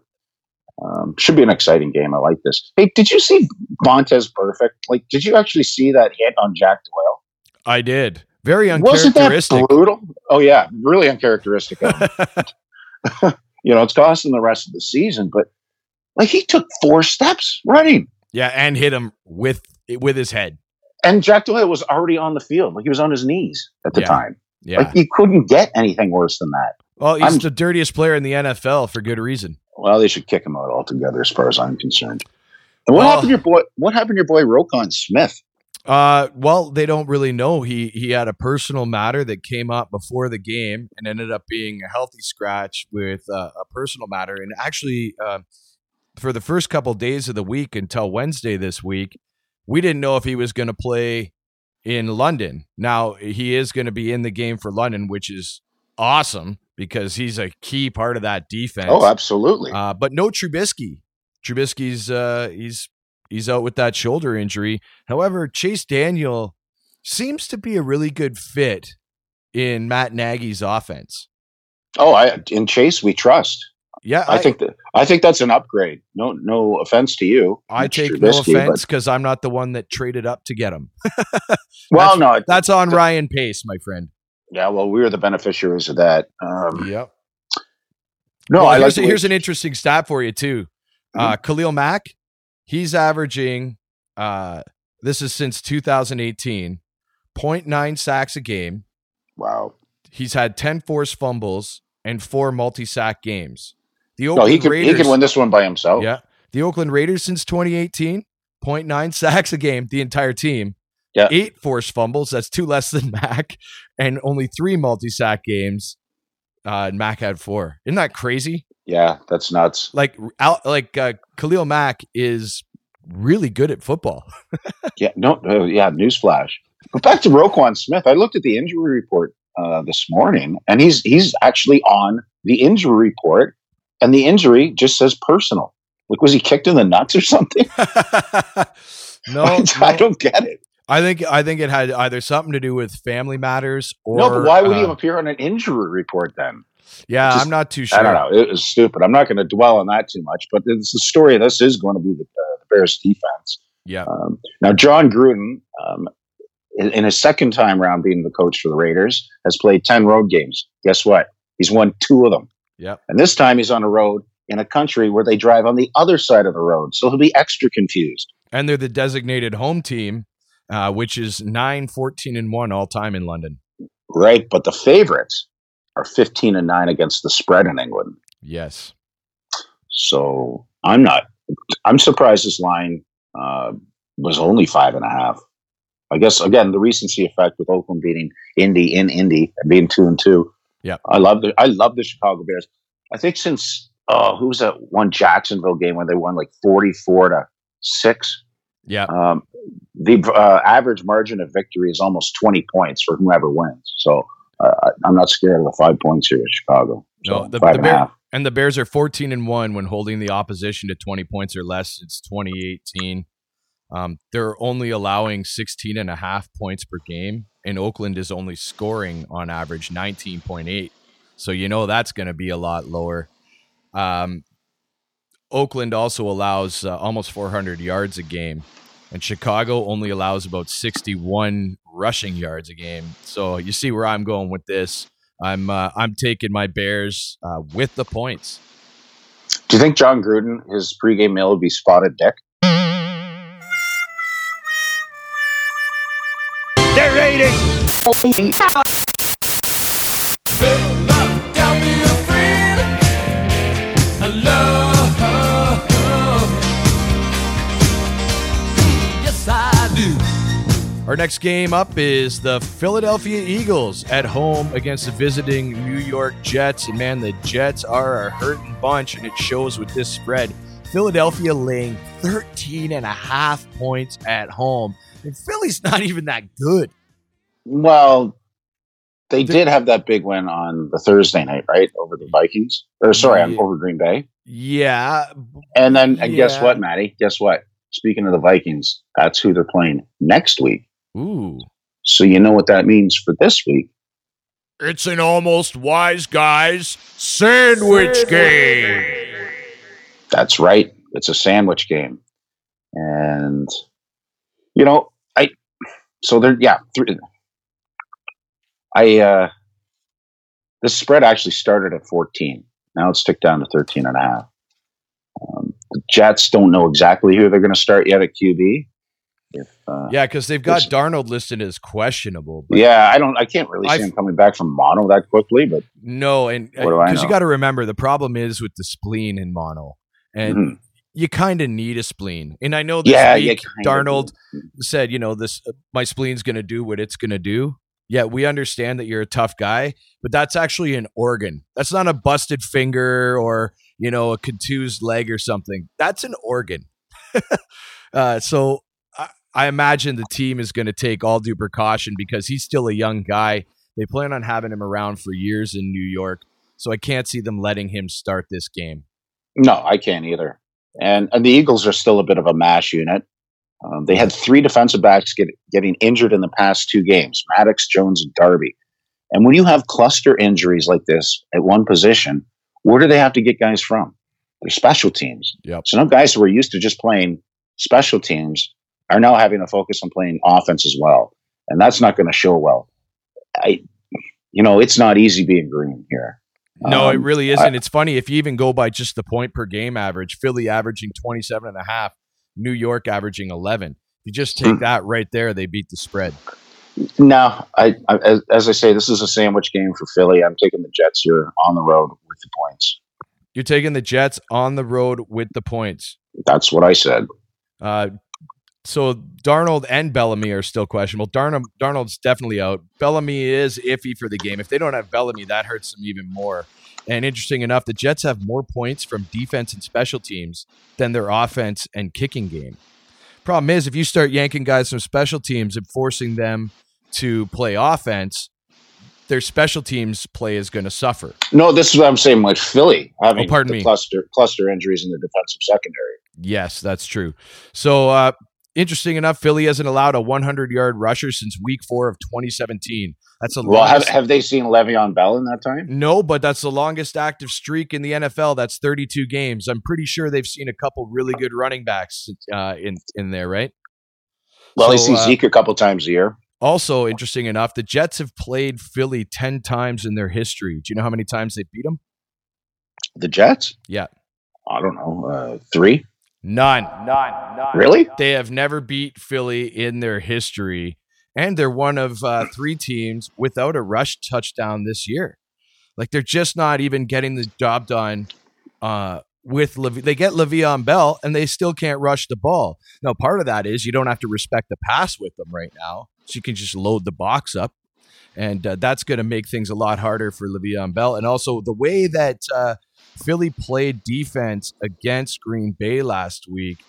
[SPEAKER 3] um, should be an exciting game. I like this. Hey, did you see Vontaze Burfict? Like, did you actually see that hit on Jack Doyle?
[SPEAKER 2] I did. Very
[SPEAKER 3] Wasn't that
[SPEAKER 2] uncharacteristic.
[SPEAKER 3] brutal? Oh yeah, really uncharacteristic. of (laughs) you know, it's costing the rest of the season, but like he took four steps running,
[SPEAKER 2] yeah, and hit him with with his head.
[SPEAKER 3] and Jack Doyle was already on the field. Like he was on his knees at the
[SPEAKER 2] Yeah.
[SPEAKER 3] time.
[SPEAKER 2] Yeah.
[SPEAKER 3] Like you couldn't get anything worse than that.
[SPEAKER 2] well, he's
[SPEAKER 3] I'm-
[SPEAKER 2] the dirtiest player in the NFL for good reason.
[SPEAKER 3] Well, they should kick him out altogether, as far as I'm concerned. And what
[SPEAKER 2] Well-
[SPEAKER 3] happened to your boy? What happened to your boy Roquan Smith?
[SPEAKER 2] Uh, well, they don't really know. He he had a personal matter that came up before the game and ended up being a healthy scratch with uh, a personal matter. And actually, uh, for the first couple days of the week until Wednesday this week, we didn't know if he was going to play in London. Now he is going to be in the game for London, which is awesome because he's a key part of that defense.
[SPEAKER 3] Oh, absolutely.
[SPEAKER 2] Uh, but no Trubisky. Trubisky's uh, he's he's out with that shoulder injury. However, Chase Daniel seems to be a really good fit in Matt Nagy's offense.
[SPEAKER 3] oh, I in Chase we trust.
[SPEAKER 2] Yeah,
[SPEAKER 3] I, think that I think that's an upgrade. No, no offense to you.
[SPEAKER 2] I
[SPEAKER 3] Mr.
[SPEAKER 2] take no
[SPEAKER 3] Trubisky, but-
[SPEAKER 2] offense because I'm not the one that traded up to get him. (laughs)
[SPEAKER 3] Well, no, it-
[SPEAKER 2] That's on Ryan Pace, my friend.
[SPEAKER 3] yeah. Well, we were the beneficiaries of that. Um,
[SPEAKER 2] Yep.
[SPEAKER 3] No,
[SPEAKER 2] Well,
[SPEAKER 3] I like
[SPEAKER 2] here's,
[SPEAKER 3] the
[SPEAKER 2] here's an interesting stat for you too. Uh, Khalil Mack, he's averaging. Uh, this is since 2018, 0.9 sacks a game.
[SPEAKER 3] Wow.
[SPEAKER 2] He's had 10 forced fumbles and four multi-sack games. The
[SPEAKER 3] No, he could
[SPEAKER 2] Raiders,
[SPEAKER 3] he could win this one by himself.
[SPEAKER 2] Yeah, the Oakland Raiders since 2018, 0.9 sacks a game. The entire team.
[SPEAKER 3] Yeah.
[SPEAKER 2] Eight forced fumbles. That's two less than (laughs) Mack, and only three multi-sack games. Uh, and Mack had four. Isn't that crazy?
[SPEAKER 3] Yeah, that's nuts.
[SPEAKER 2] Like, out, like uh, Khalil Mack is really good at football. (laughs)
[SPEAKER 3] Yeah, no, uh, yeah, newsflash. But back to Roquan Smith. I looked at the injury report uh, this morning, and he's he's actually on the injury report, and the injury just says personal. Like, was he kicked in the nuts or something? (laughs)
[SPEAKER 2] no, (laughs)
[SPEAKER 3] I, don't get it.
[SPEAKER 2] I think I think it had either something to do with family matters or
[SPEAKER 3] no, but why would he
[SPEAKER 2] uh,
[SPEAKER 3] appear on an injury report then?
[SPEAKER 2] Yeah,
[SPEAKER 3] Just-
[SPEAKER 2] I'm not too sure.
[SPEAKER 3] I don't know. It was stupid. I'm not going to dwell on that too much, but it's the story of this is going to be the, uh, the Bears defense.
[SPEAKER 2] Yeah,
[SPEAKER 3] Um, now, Jon Gruden, um, in, in his second time around being the coach for the Raiders, has played 10 road games. Guess what? He's won two of them.
[SPEAKER 2] Yeah.
[SPEAKER 3] And this time he's on a road in a country where they drive on the other side of the road. So he'll be extra confused.
[SPEAKER 2] And they're the designated home team, uh, which is 9, 14, and 1 all time in London.
[SPEAKER 3] Right. But the favorites are 15 and 9 against the spread in England.
[SPEAKER 2] Yes.
[SPEAKER 3] So I'm not, I'm surprised this line uh, was only five and a half. I guess, again, the recency effect with Oakland beating Indy in Indy and being 2 and 2
[SPEAKER 2] yeah,
[SPEAKER 3] I love the I love the Chicago Bears. I think since oh, who was that one Jacksonville game when they won like forty four to six?
[SPEAKER 2] Yeah,
[SPEAKER 3] um, the uh, average margin of victory is almost twenty points for whoever wins. So uh, I'm not scared of the five points here in Chicago. So
[SPEAKER 2] no, the, the
[SPEAKER 3] Bears
[SPEAKER 2] and the Bears are 14 and one when holding the opposition to 20 points or less since 2018. Um, they're only allowing 16 and a half points per game and Oakland is only scoring on average 19.8. So you know that's going to be a lot lower. Um, Oakland also allows uh, almost 400 yards a game, and Chicago only allows about 61 rushing yards a game. So you see where I'm going with this. I'm uh, I'm taking my Bears uh, with the points.
[SPEAKER 3] Do you think Jon Gruden his pregame meal would be spotted dick?
[SPEAKER 2] Our next game up is the Philadelphia Eagles at home against the visiting New York Jets. And man, the Jets are a hurting bunch, and it shows with this spread. Philadelphia laying 13 and a half points at home. And Philly's not even that good.
[SPEAKER 3] Well, they did have that big win on the Thursday night, right, over the Vikings. Or sorry, on
[SPEAKER 2] Yeah.
[SPEAKER 3] over Green Bay.
[SPEAKER 2] Yeah.
[SPEAKER 3] And then, and guess what, Maddie? Guess what? Speaking of the Vikings, that's who they're playing next week.
[SPEAKER 2] Ooh.
[SPEAKER 3] So you know what that means for this week.
[SPEAKER 2] It's an almost wise guys sandwich game.
[SPEAKER 3] That's right. It's a sandwich game, and you know, I. So there, yeah. Three, I uh, the spread actually started at fourteen. Now it's ticked down to 13 and a half. Um, the Jets don't know exactly who they're going to start yet at QB. If, uh,
[SPEAKER 2] Yeah, because they've got. Darnold listed as questionable. But
[SPEAKER 3] yeah, I don't. I can't really see
[SPEAKER 2] I've-
[SPEAKER 3] him coming back from mono that quickly, but
[SPEAKER 2] No, and
[SPEAKER 3] do
[SPEAKER 2] because you got to remember the problem is with the spleen in mono, and
[SPEAKER 3] Mhm.
[SPEAKER 2] you kind of need a spleen. And I know this
[SPEAKER 3] yeah,
[SPEAKER 2] week Darnold said, you know, this my spleen's going to do what it's going to do. Yeah, we understand that you're a tough guy, but that's actually an organ. That's not a busted finger or you know a contused leg or something. That's an organ. (laughs) uh, so I, I imagine the team is going to take all due precaution because he's still a young guy. They plan on having him around for years in New York, so I can't see them letting him start this game.
[SPEAKER 3] No, I can't either. And, and the Eagles are still a bit of a mash unit. Um, they had three defensive backs get, getting injured in the past two games Maddox, Jones, and Darby. And when you have cluster injuries like this at one position, where do they have to get guys from? Their special teams.
[SPEAKER 2] Yep.
[SPEAKER 3] So now guys who are used to just playing special teams are now having to focus on playing offense as well. And that's not going to show well. I, you know, it's not easy being green here.
[SPEAKER 2] No, it
[SPEAKER 3] Um,
[SPEAKER 2] really isn't. it's funny if you even go by just the point per game average, Philly averaging 27 and a half, New York averaging 11. If you just take
[SPEAKER 3] Hmm.
[SPEAKER 2] that right there, they beat the spread.
[SPEAKER 3] No, I, I as, as I say, this is a sandwich game for Philly. I'm taking the Jets here on the road with the points.
[SPEAKER 2] You're taking the Jets on the road with the points.
[SPEAKER 3] That's what I said.
[SPEAKER 2] Uh, so Darnold and Bellamy are still questionable. Darn- Darnold's definitely out. Bellamy is iffy for the game. If they don't have Bellamy, that hurts them even more. And interesting enough, the Jets have more points from defense and special teams than their offense and kicking game. Problem is, if you start yanking guys from special teams and forcing them to play offense, their special teams play is going to suffer.
[SPEAKER 3] No, this is what I'm saying. Like Philly having
[SPEAKER 2] Oh, pardon
[SPEAKER 3] the
[SPEAKER 2] me.
[SPEAKER 3] cluster cluster injuries in the defensive secondary.
[SPEAKER 2] Yes, that's true. So, uh, interesting enough, Philly hasn't allowed a 100 yard rusher since week four of 2017. That's a
[SPEAKER 3] Well, have,
[SPEAKER 2] longest-
[SPEAKER 3] have they seen Le'Veon Bell in that time?
[SPEAKER 2] no, but that's the longest active streak in the NFL. That's 32 games. I'm pretty sure they've seen a couple really good running backs uh, in in there, right?
[SPEAKER 3] Well, they see
[SPEAKER 2] uh,
[SPEAKER 3] Zeke a couple times a year.
[SPEAKER 2] Also, interesting enough, the Jets have played Philly 10 times in their history. Do you know how many times they beat them?
[SPEAKER 3] The Jets?
[SPEAKER 2] Yeah.
[SPEAKER 3] I don't know. Uh, three?
[SPEAKER 2] None. None. None.
[SPEAKER 3] Really?
[SPEAKER 2] They have never beat Philly in their history. And they're one of uh, three teams without a rush touchdown this year. Like they're just not even getting the job done uh, with Lev- they get Le'Veon Bell and they still can't rush the ball. Now, part of that is you don't have to respect the pass with them right now, so you can just load the box up, and uh, that's going to make things a lot harder for Le'Veon Bell. And also the way that uh, Philly played defense against Green Bay last week,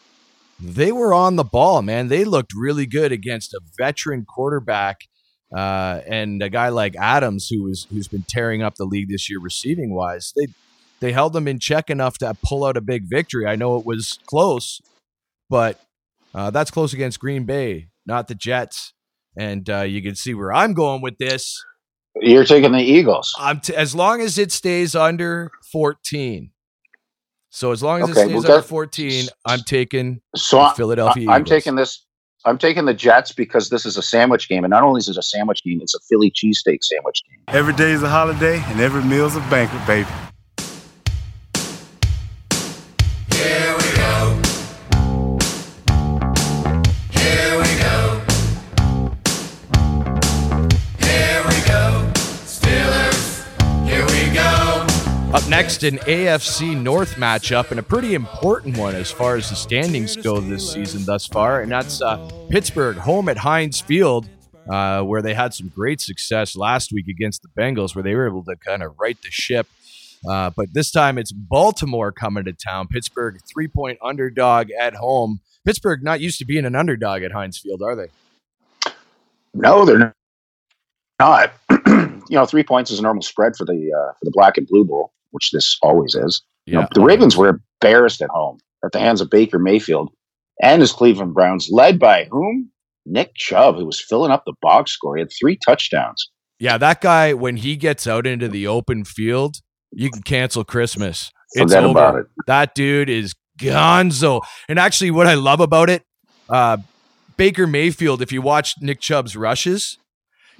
[SPEAKER 2] they were on the ball, man. They looked really good against a veteran quarterback uh, and a guy like Adams, who was who's been tearing up the league this year receiving wise. They they held them in check enough to pull out a big victory. I know it was close, but uh, that's close against Green Bay, not the Jets. And uh, you can see where I'm going with this.
[SPEAKER 3] You're taking the Eagles.
[SPEAKER 2] I'm t- as long as it stays under 14. So as long as
[SPEAKER 3] Okay,
[SPEAKER 2] it stays
[SPEAKER 3] well,
[SPEAKER 2] under 14, I'm taking
[SPEAKER 3] So
[SPEAKER 2] the Philadelphia
[SPEAKER 3] I, I'm
[SPEAKER 2] Eagles.
[SPEAKER 3] taking this. I'm taking the Jets because this is a sandwich game, and not only is it a sandwich game, it's a Philly cheesesteak sandwich game.
[SPEAKER 12] Every day is a holiday and every meal's a banquet, baby.
[SPEAKER 2] Next, an AFC North matchup and a pretty important one as far as the standings go this season thus far, and that's uh, Pittsburgh home at Heinz Field, uh, where they had some great success last week against the Bengals, where they were able to kind of right the ship. Uh, but this time it's Baltimore coming to town. Pittsburgh three point underdog at home. Pittsburgh not used to being an underdog at Heinz Field, are they?
[SPEAKER 3] No, they're not. (clears throat) you know, three points is a normal spread for the uh, for the Black and Blue Bowl, which this always is. You know, the Ravens were embarrassed at home at the hands of Baker Mayfield and his Cleveland Browns, led by whom? Nick Chubb, who was filling up the box score. He had three touchdowns.
[SPEAKER 2] Yeah, that guy when he gets out into the open field, you can cancel Christmas. It's
[SPEAKER 3] Forget
[SPEAKER 2] over.
[SPEAKER 3] about it.
[SPEAKER 2] That dude is gonzo. And actually, what I love about it, uh, Baker Mayfield. If you watch Nick Chubb's rushes,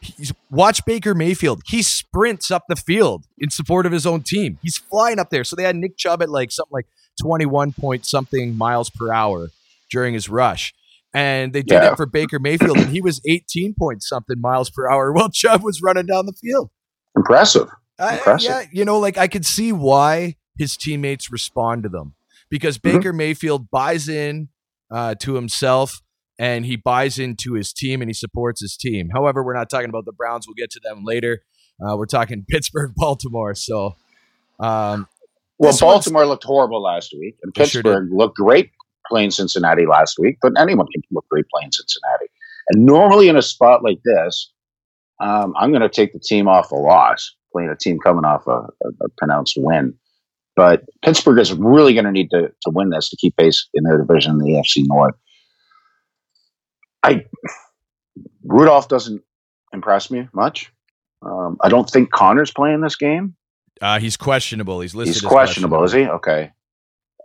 [SPEAKER 2] he's, watch Baker Mayfield. He sprints up the field in support of his own team. He's flying up there. So they had Nick Chubb at like something like twenty-one point something miles per hour during his rush. And they did
[SPEAKER 3] Yeah.
[SPEAKER 2] it for Baker Mayfield, and he was 18 point something miles per hour while Chubb was running down the field.
[SPEAKER 3] Impressive.
[SPEAKER 2] I-
[SPEAKER 3] Impressive.
[SPEAKER 2] yeah, you know, like I could see why his teammates respond to them because
[SPEAKER 3] Mm-hmm.
[SPEAKER 2] Baker Mayfield buys in uh, to himself and he buys into his team and he supports his team. However, we're not talking about the Browns. We'll get to them later. Uh, we're talking (laughs) Pittsburgh, Baltimore. So, um,
[SPEAKER 3] Well, Baltimore looked horrible last week, and
[SPEAKER 2] They sure.
[SPEAKER 3] Pittsburgh looked great playing Cincinnati last week. But anyone can look great playing Cincinnati. And normally in a spot like this, um, I'm going to take the team off a loss, playing a team coming off a, a, pronounced win. But Pittsburgh is really going to need to to win this to keep pace in their division in the AFC North. I Rudolph doesn't impress me much. Um, I don't think Conner's playing this game.
[SPEAKER 2] uh, he's questionable. He's listed
[SPEAKER 3] He's
[SPEAKER 2] as
[SPEAKER 3] questionable, is he? Okay.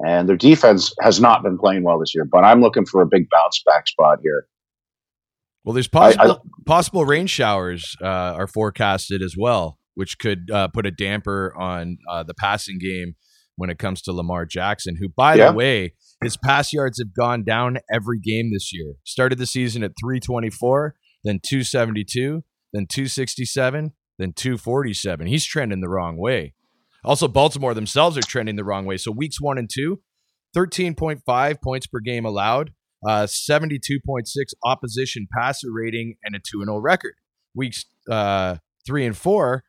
[SPEAKER 3] And their defense has not been playing well this year, but I'm looking for a big bounce back spot here.
[SPEAKER 2] Well, there's
[SPEAKER 3] I- I-
[SPEAKER 2] possible possible rain showers uh, are forecasted as well which could uh, put a damper on uh, the passing game when it comes to Lamar Jackson, who, by
[SPEAKER 3] Yeah.
[SPEAKER 2] the way, his pass yards have gone down every game this year. Started the season at 324, then 272, then 267, then 247. He's trending the wrong way. Also, Baltimore themselves are trending the wrong way. So weeks one and two, 13.5 points per game allowed, uh, 72.6 opposition passer rating, and a 2 0 record. Weeks uh, three and four,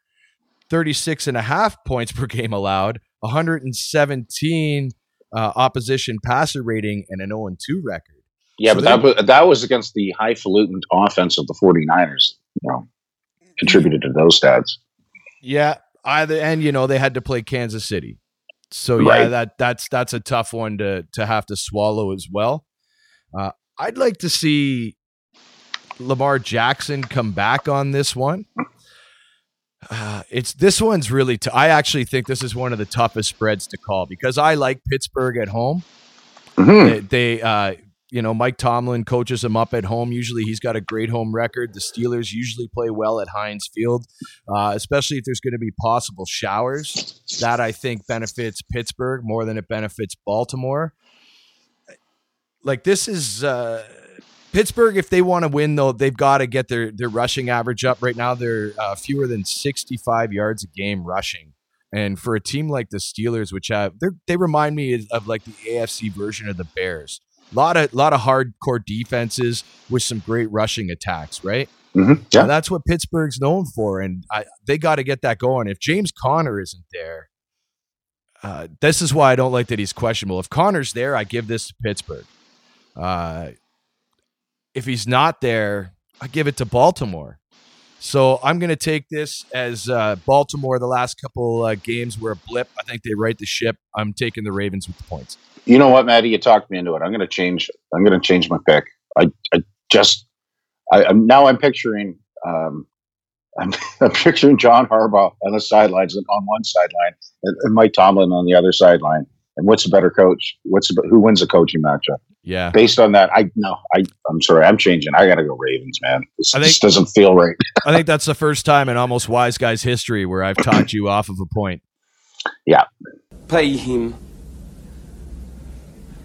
[SPEAKER 2] 36 and a half points per game allowed, 117 uh, opposition passer rating, and an 0 2 record.
[SPEAKER 3] Yeah,
[SPEAKER 2] So
[SPEAKER 3] but that, was- that was against the highfalutin offense of the 49ers. You know, contributed to those stats.
[SPEAKER 2] Yeah, either and you know they had to play Kansas City, so yeah, that that's that's a tough one to to have to swallow as well. Uh, I'd like to see Lamar Jackson come back on this one. Uh, it's this one's really. T- I actually think this is one of the toughest spreads to call because I like Pittsburgh at home.
[SPEAKER 3] Mhm.
[SPEAKER 2] They, they uh, you know, Mike Tomlin coaches them up at home. Usually, he's got a great home record. The Steelers usually play well at Heinz Field, uh, especially if there's going to be possible showers. That I think benefits Pittsburgh more than it benefits Baltimore. Like this is uh, Pittsburgh. If they want to win, though, they've got to get their their rushing average up. Right now, they're uh, fewer than 65 yards a game rushing. And for a team like the Steelers, which have they remind me of, like the AFC version of the Bears, a lot of lot of hardcore defenses with some great rushing attacks, right?
[SPEAKER 3] Mhm. Yeah.
[SPEAKER 2] And that's what Pittsburgh's known for, and I, they got to get that going. If James Conner isn't there, uh, this is why I don't like that he's questionable. If Conner's there, I give this to Pittsburgh. Uh, if he's not there, I give it to Baltimore. So I'm going to take this as uh, Baltimore. The last couple uh, games were a blip. I think they right the ship. I'm taking the Ravens with the points.
[SPEAKER 3] You know what, Maddie? You talked me into it. I'm going to change. I'm going to change my pick. I, I just, I, I'm now. I'm picturing. Um, I'm, (laughs) I'm picturing John Harbaugh on the sidelines and on one sideline, and, and Mike Tomlin on the other sideline. And what's a better coach? What's who wins a coaching matchup?
[SPEAKER 2] Yeah.
[SPEAKER 3] Based on that, I no, I I'm sorry, I'm changing. I got to go Ravens, man. This,
[SPEAKER 2] I
[SPEAKER 3] this
[SPEAKER 2] think-
[SPEAKER 3] doesn't feel right. (laughs)
[SPEAKER 2] I think that's the first time in almost wise guys history where I've talked you off of a point.
[SPEAKER 3] Yeah.
[SPEAKER 13] Pay him.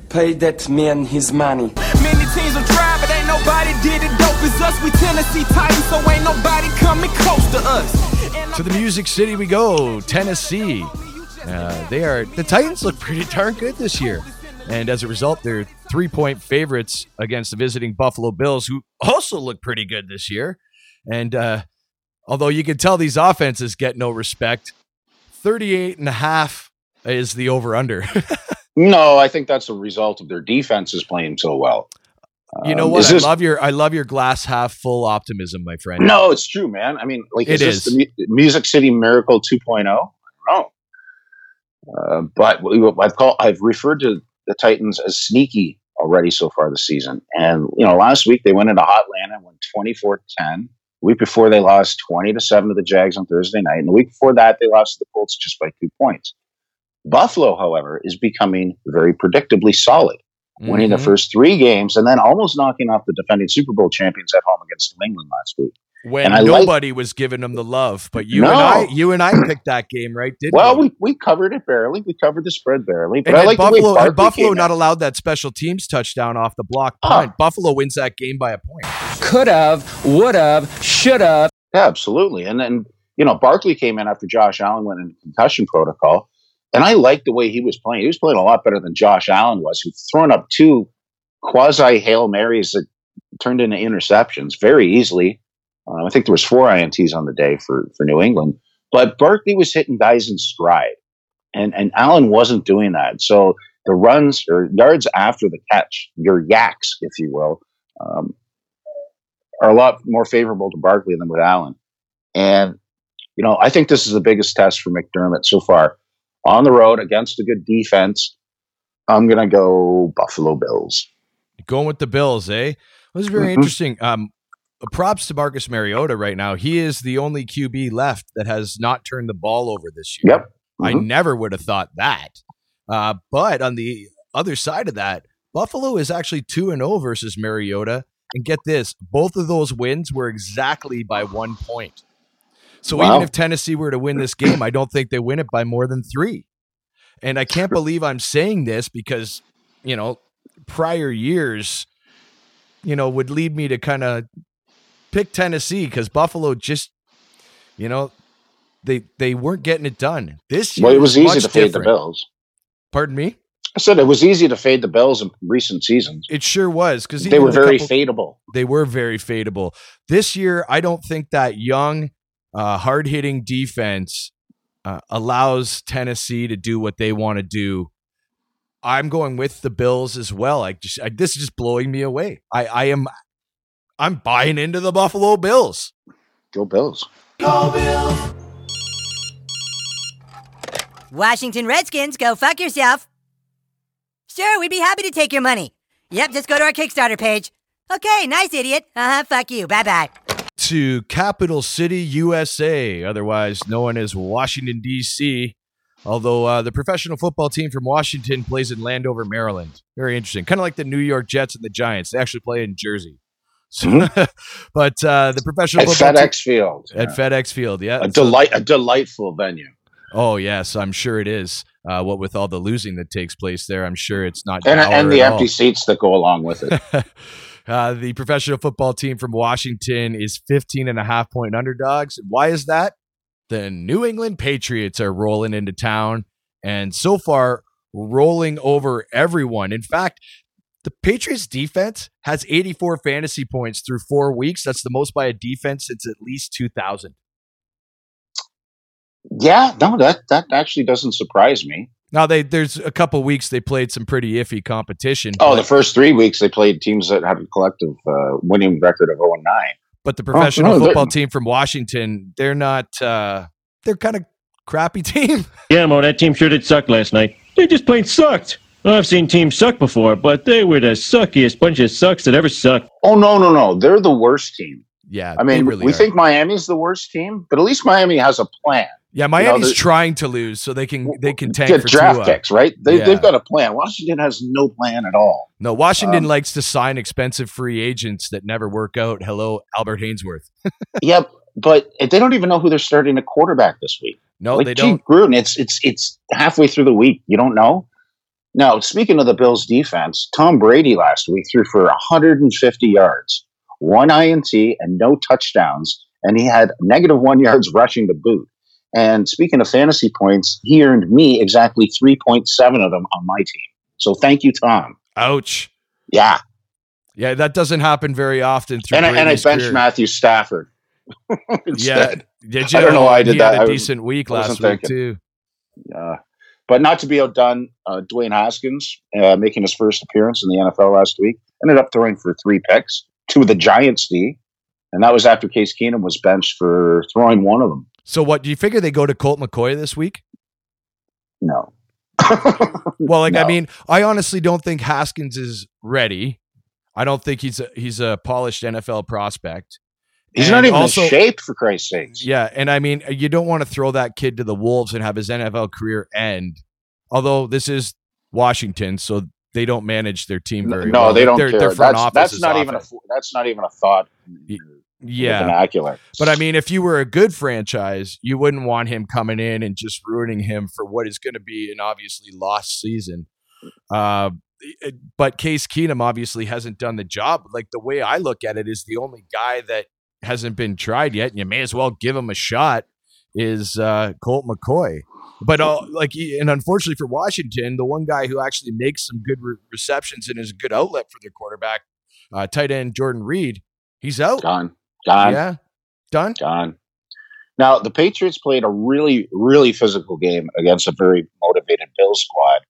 [SPEAKER 13] Pay that man his money.
[SPEAKER 11] Many teams will try, but ain't nobody did it dope as us. We Tennessee Titans, so ain't nobody coming close to us.
[SPEAKER 2] To the Music City we go, Tennessee. Uh, they are the Titans look pretty darn good this year, and as a result, they're three point favorites against the visiting Buffalo Bills, who also look pretty good this year. And uh, although you can tell these offenses get no respect, 38 and a half is the over under. (laughs)
[SPEAKER 3] No, I think that's a result of their defense is playing so well.
[SPEAKER 2] you know
[SPEAKER 3] Um,
[SPEAKER 2] what?
[SPEAKER 3] is
[SPEAKER 2] I
[SPEAKER 3] this-
[SPEAKER 2] love your I love your glass half full optimism, my friend.
[SPEAKER 3] No, it's true, man. I mean, like,
[SPEAKER 2] It
[SPEAKER 3] is this the Mu- Music City Miracle 2.0? I don't know. Uh, but I've called, I've referred to the Titans as sneaky already so far this season. And you know, last week they went into Hot Atlanta and won 24 10. The week before they lost 20 to 7 to the Jags on Thursday night. And the week before that, they lost to the Colts just by two points. Buffalo, however, is becoming very predictably solid, winning the
[SPEAKER 2] Mhm.
[SPEAKER 3] first three games and then almost knocking off the defending Super Bowl champions at home against New England last week.
[SPEAKER 2] When
[SPEAKER 3] and I like-
[SPEAKER 2] nobody was giving them the love, but you
[SPEAKER 3] No.
[SPEAKER 2] and I, you and I picked that game, right? Didn't
[SPEAKER 3] Well,
[SPEAKER 2] we?
[SPEAKER 3] we, we covered it barely. We covered the spread barely. But
[SPEAKER 2] And
[SPEAKER 3] I like
[SPEAKER 2] Buffalo,
[SPEAKER 3] the way
[SPEAKER 2] had Buffalo not
[SPEAKER 3] in.
[SPEAKER 2] allowed that special teams touchdown off the block
[SPEAKER 3] Ah.
[SPEAKER 2] punt. Buffalo wins that game by a point.
[SPEAKER 13] Could have, would have, should have.
[SPEAKER 3] Yeah, absolutely. And then, you know, Barkley came in after Josh Allen went into concussion protocol. And I liked the way he was playing. He was playing a lot better than Josh Allen was, who's thrown up two quasi Hail Marys that turned into interceptions very easily. Uh, I think there was four INTs on the day for, for New England. But Barkley was hitting guys in stride. And, and Allen wasn't doing that. So the runs or yards after the catch, your yaks, if you will, um, are a lot more favorable to Barkley than with Allen. And, you know, I think this is the biggest test for McDermott so far. On the road against a good defense, I'm going to go Buffalo Bills.
[SPEAKER 2] Going with the Bills, eh? Well, this is very
[SPEAKER 3] Mhm.
[SPEAKER 2] interesting. Um, props to Marcus Mariota right now. He is the only QB left that has not turned the ball over this year.
[SPEAKER 3] Yep.
[SPEAKER 2] I
[SPEAKER 3] Mhm.
[SPEAKER 2] never would have thought that. Uh, but on the other side of that, Buffalo is actually 2 and 0 versus Mariota. And get this, both of those wins were exactly by one point. So
[SPEAKER 3] Wow.
[SPEAKER 2] even if Tennessee were to win this game, I don't think they win it by more than three. And I can't believe I'm saying this because, you know, prior years, you know, would lead me to kind of pick Tennessee because Buffalo just, you know, they they weren't getting it done. This year
[SPEAKER 3] Well, it was easy
[SPEAKER 2] much
[SPEAKER 3] to fade the. Bills.
[SPEAKER 2] Pardon me?
[SPEAKER 3] I said it was easy to fade the Bills in recent seasons.
[SPEAKER 2] It sure was because
[SPEAKER 3] They were very fadeable.
[SPEAKER 2] They were very fadeable. This year, I don't think that young, uh, hard hitting defense uh, allows Tennessee to do what they want to do. I'm going with the Bills as well. I just I, this is just blowing me away. I I am I'm buying into the Buffalo Bills.
[SPEAKER 3] Go Bills. Go Bills.
[SPEAKER 14] Washington Redskins, go fuck yourself. Sure, we'd be happy to take your money. Yep, just go to our Kickstarter page. Okay, nice idiot. Uh huh, fuck you. Bye bye.
[SPEAKER 2] to Capital City, USA, otherwise known as Washington, D.C. Although uh, the professional football team from Washington plays in Landover, Maryland. Very interesting. Kind of like the New York Jets and the Giants. They actually play in Jersey. So, (laughs) but uh, the professional
[SPEAKER 3] At FedEx
[SPEAKER 2] team-
[SPEAKER 3] Field.
[SPEAKER 2] At FedEx Field, yeah.
[SPEAKER 3] A delight a delightful venue.
[SPEAKER 2] oh, yes, I'm sure it is. Uh, what with all the losing that takes place there, I'm sure it's not.
[SPEAKER 3] And, and the empty
[SPEAKER 2] all.
[SPEAKER 3] seats that go along with it. (laughs)
[SPEAKER 2] Uh, the professional football team from Washington is 15 and a half point underdogs. Why is that? The New England Patriots are rolling into town and so far rolling over everyone. In fact, the Patriots defense has 84 fantasy points through four weeks. That's the most by a defense since at least 2000.
[SPEAKER 3] yeah, no, that that actually doesn't surprise me.
[SPEAKER 2] Now they there's a couple weeks they played some pretty iffy competition.
[SPEAKER 3] Oh, the first three weeks they played teams that had a collective uh, winning record of 0 and 9.
[SPEAKER 2] But the
[SPEAKER 3] Oh,
[SPEAKER 2] professional
[SPEAKER 3] no,
[SPEAKER 2] football team from Washington, they're not. Uh, they're kind of crappy (laughs) team.
[SPEAKER 15] Yeah, Mo, that team sure did suck last night. They just plain sucked. Well, I've seen teams suck before, but they were the suckiest bunch of sucks that ever sucked.
[SPEAKER 3] Oh no, no, no! They're the worst team.
[SPEAKER 2] Yeah,
[SPEAKER 3] I mean,
[SPEAKER 2] they really
[SPEAKER 3] we
[SPEAKER 2] are.
[SPEAKER 3] think Miami's the worst team, but at least Miami has a plan.
[SPEAKER 2] Yeah,
[SPEAKER 3] You know,
[SPEAKER 2] Miami's trying to lose so they can they can tank
[SPEAKER 3] Get
[SPEAKER 2] for
[SPEAKER 3] draft
[SPEAKER 2] Tua.
[SPEAKER 3] picks, right? They,
[SPEAKER 2] Yeah.
[SPEAKER 3] They've got a plan. Washington has no plan at all.
[SPEAKER 2] No, Washington
[SPEAKER 3] Um,
[SPEAKER 2] likes to sign expensive free agents that never work out. Hello, Albert Haynesworth. (laughs)
[SPEAKER 3] yep, but they don't even know who they're starting a quarterback this week.
[SPEAKER 2] No,
[SPEAKER 3] like
[SPEAKER 2] they don't.
[SPEAKER 3] Gruden, it's it's it's halfway through the week. You don't know. Now, speaking of the Bills' defense, Tom Brady last week threw for 150 yards, one INT, and no touchdowns, and he had negative one yards rushing to boot. And speaking of fantasy points, he earned me exactly 3.7 of them on my team. So thank you, Tom.
[SPEAKER 2] Ouch.
[SPEAKER 3] Yeah,
[SPEAKER 2] Yeah, that doesn't happen very often. Through
[SPEAKER 3] and I, and I benched. Matthew Stafford. (laughs)
[SPEAKER 2] Yeah,
[SPEAKER 3] instead.
[SPEAKER 2] did you?
[SPEAKER 3] I don't know why I did
[SPEAKER 2] he
[SPEAKER 3] that.
[SPEAKER 2] Had a
[SPEAKER 3] I
[SPEAKER 2] decent week last week
[SPEAKER 3] thinking.
[SPEAKER 2] too.
[SPEAKER 3] Uh, but not to be outdone, uh, Dwayne Haskins uh, making his first appearance in the NFL last week ended up throwing for three picks, two of the Giants D, and that was after Case Keenum was benched for throwing one of them.
[SPEAKER 2] So, what do you figure they go to Colt McCoy this week?
[SPEAKER 3] No, (laughs)
[SPEAKER 2] Well, like I mean, I honestly don't think Haskins is ready. I don't think he's a, he's a polished NFL prospect.
[SPEAKER 3] He's
[SPEAKER 2] And
[SPEAKER 3] not even
[SPEAKER 2] also-
[SPEAKER 3] in shape for Christ's sakes.
[SPEAKER 2] Yeah, and I mean, you don't want to throw that kid to the wolves and have his NFL career end. Although this is Washington, so they don't manage their team very
[SPEAKER 3] no,
[SPEAKER 2] well.
[SPEAKER 3] they don't
[SPEAKER 2] Their,
[SPEAKER 3] care.
[SPEAKER 2] their front
[SPEAKER 3] that's
[SPEAKER 2] office
[SPEAKER 3] that's not even a that's not even a thought.
[SPEAKER 2] yeah.
[SPEAKER 3] vernacular.
[SPEAKER 2] But I mean, if you were a good franchise, you wouldn't want him coming in and just ruining him for what is going to be an obviously lost season. Uh, but Case Keenum obviously hasn't done the job. Like the way I look at it is the only guy that hasn't been tried yet, and you may as well give him a shot. Is uh, Colt McCoy? But uh, like, and unfortunately for Washington, the one guy who actually makes some good re- receptions and is a good outlet for their quarterback, uh, tight end Jordan Reed, he's out.
[SPEAKER 3] Gone, gone.
[SPEAKER 2] Yeah, done.
[SPEAKER 3] Gone. Now the Patriots played a really, really physical game against a very motivated Bills squad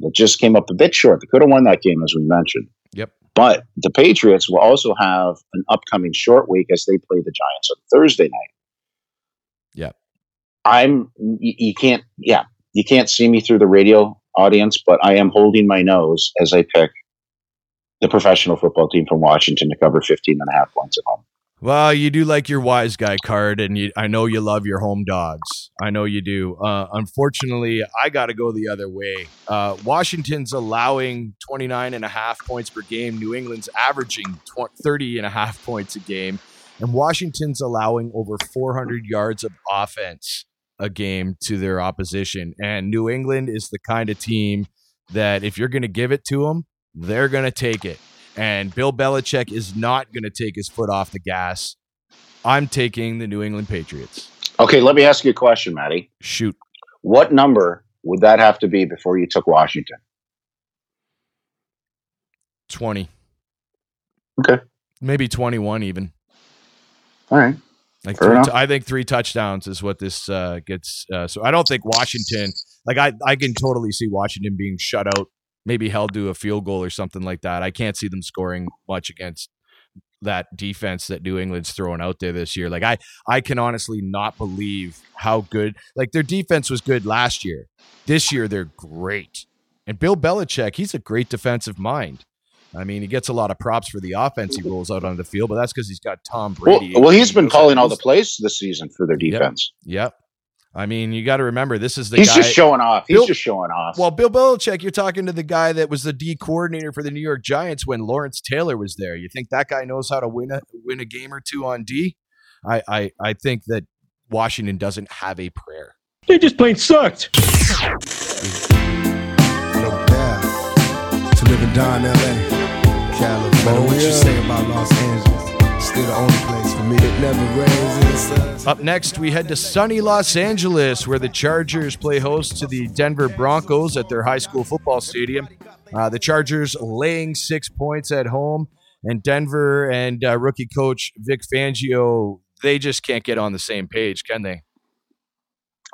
[SPEAKER 3] that just came up a bit short. They could have won that game, as we mentioned.
[SPEAKER 2] Yep.
[SPEAKER 3] But the Patriots will also have an upcoming short week as they play the Giants on Thursday night.
[SPEAKER 2] Yep.
[SPEAKER 3] I'm you, you can't yeah you can't see me through the radio audience, but I am holding my nose as I pick the professional football team from Washington to cover 15 and a half points at home.
[SPEAKER 2] Well, you do like your wise guy card, and you, I know you love your home dogs. I know you do. Uh, unfortunately, I got to go the other way. Uh, Washington's allowing 29 and a half points per game. New England's averaging tw- 30 and a half points a game. and Washington's allowing over 400 yards of offense a game to their opposition. And New England is the kind of team that if you're going to give it to them, they're going to take it. And Bill Belichick is not going to take his foot off the gas. I'm taking the New England Patriots.
[SPEAKER 3] Okay, let me ask you a question, Matty.
[SPEAKER 2] Shoot.
[SPEAKER 3] What number would that have to be before you took Washington?
[SPEAKER 2] 20.
[SPEAKER 3] Okay.
[SPEAKER 2] Maybe 21 even.
[SPEAKER 3] All right.
[SPEAKER 2] Like three. I think three touchdowns is what this uh, gets. Uh, so I don't think Washington. Like I, I can totally see Washington being shut out, maybe held to a field goal or something like that. I can't see them scoring much against that defense that New England's throwing out there this year. Like I, I can honestly not believe how good. Like their defense was good last year. This year they're great. And Bill Belichick, he's a great defensive mind. I mean, he gets a lot of props for the offense he rolls out on the field, but that's because he's got Tom
[SPEAKER 3] Well,
[SPEAKER 2] Brady.
[SPEAKER 3] well, he's been calling all the plays this season for their defense.
[SPEAKER 2] Yep. I mean, you got to remember this is the
[SPEAKER 3] He's
[SPEAKER 2] guy.
[SPEAKER 3] just showing off. He's
[SPEAKER 2] Bill-
[SPEAKER 3] just showing off.
[SPEAKER 2] Well, Bill Belichick, you're talking to the guy that was the D coordinator for the New York Giants when Lawrence Taylor was there. You think that guy knows how to win a win a game or two on D? I I, I think that Washington doesn't have a prayer.
[SPEAKER 15] They just plain sucked.
[SPEAKER 16] To live and die in LA, California. What you oh, say about Los Angeles? Still the only place for me. It never rains in the sun.
[SPEAKER 2] Up next, we head to sunny Los Angeles, where the Chargers play host to the Denver Broncos at their high school football stadium. Uh, the Chargers laying six points at home, and Denver and uh, rookie coach Vic Fangio, they just can't get on the same page, can they?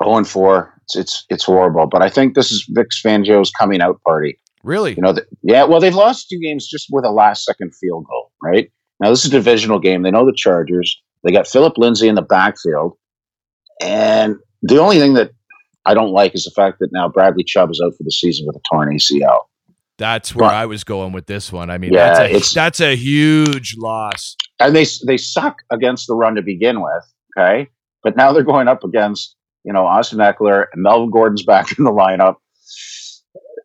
[SPEAKER 3] 0 and 4. It's, it's it's horrible. But I think this is Vic Fangio's coming out party.
[SPEAKER 2] Really?
[SPEAKER 3] You know, the, yeah. Well, they've lost two games just with a last second field goal. Right now, this is a divisional game. They know the Chargers. They got Philip Lindsay in the backfield, and the only thing that I don't like is the fact that now Bradley Chubb is out for the season with a torn ACL.
[SPEAKER 2] That's where
[SPEAKER 3] But-
[SPEAKER 2] I was going with this one. I mean,
[SPEAKER 3] Yeah,
[SPEAKER 2] that's a
[SPEAKER 3] it's-
[SPEAKER 2] that's a huge loss.
[SPEAKER 3] and they they suck against the run to begin with. Okay, but now they're going up against you know Austin Ekeler and Melvin Gordon's back in the lineup.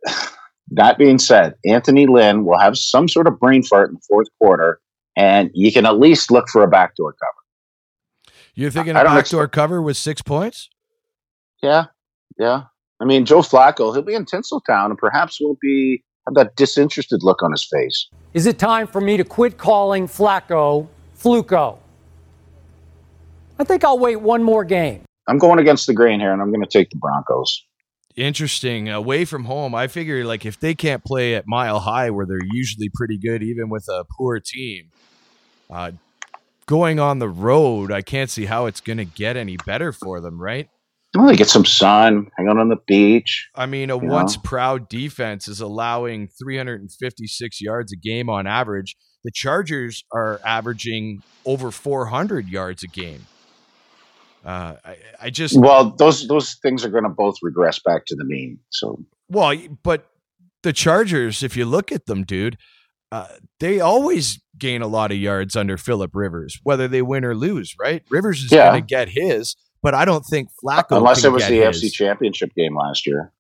[SPEAKER 3] (sighs) That being said, Anthony Lynn will have some sort of brain fart in the fourth quarter, and you can at least look for a backdoor cover.
[SPEAKER 2] You're thinking
[SPEAKER 3] I
[SPEAKER 2] a
[SPEAKER 3] don't
[SPEAKER 2] backdoor cover with six points?
[SPEAKER 3] Yeah, yeah. I mean, Joe Flacco, he'll be in Tinseltown, and perhaps won't be have that disinterested look on his face.
[SPEAKER 17] Is it time for me to quit calling Flacco Fluco? I think I'll wait one more game.
[SPEAKER 3] I'm going against the grain here, and I'm going to take the Broncos.
[SPEAKER 2] Interesting. Away from home, I figure like if they can't play at Mile High, where they're usually pretty good, even with a poor team, uh, going on the road, I can't see how it's going to get any better for them, right?
[SPEAKER 3] Well, they get some sun, hang out on the beach.
[SPEAKER 2] I mean, a once
[SPEAKER 3] know?
[SPEAKER 2] proud defense is allowing 356 yards a game on average. The Chargers are averaging over 400 yards a game. Uh, I, I just
[SPEAKER 3] Well, those those things are going to both regress back to the mean. So
[SPEAKER 2] Well, but the Chargers, if you look at them, dude, uh, they always gain a lot of yards under Philip Rivers, whether they win or lose, right? Rivers is
[SPEAKER 3] Yeah.
[SPEAKER 2] going to get his, but I don't think Flacco.
[SPEAKER 3] unless it was the
[SPEAKER 2] his.
[SPEAKER 3] AFC Championship game last year.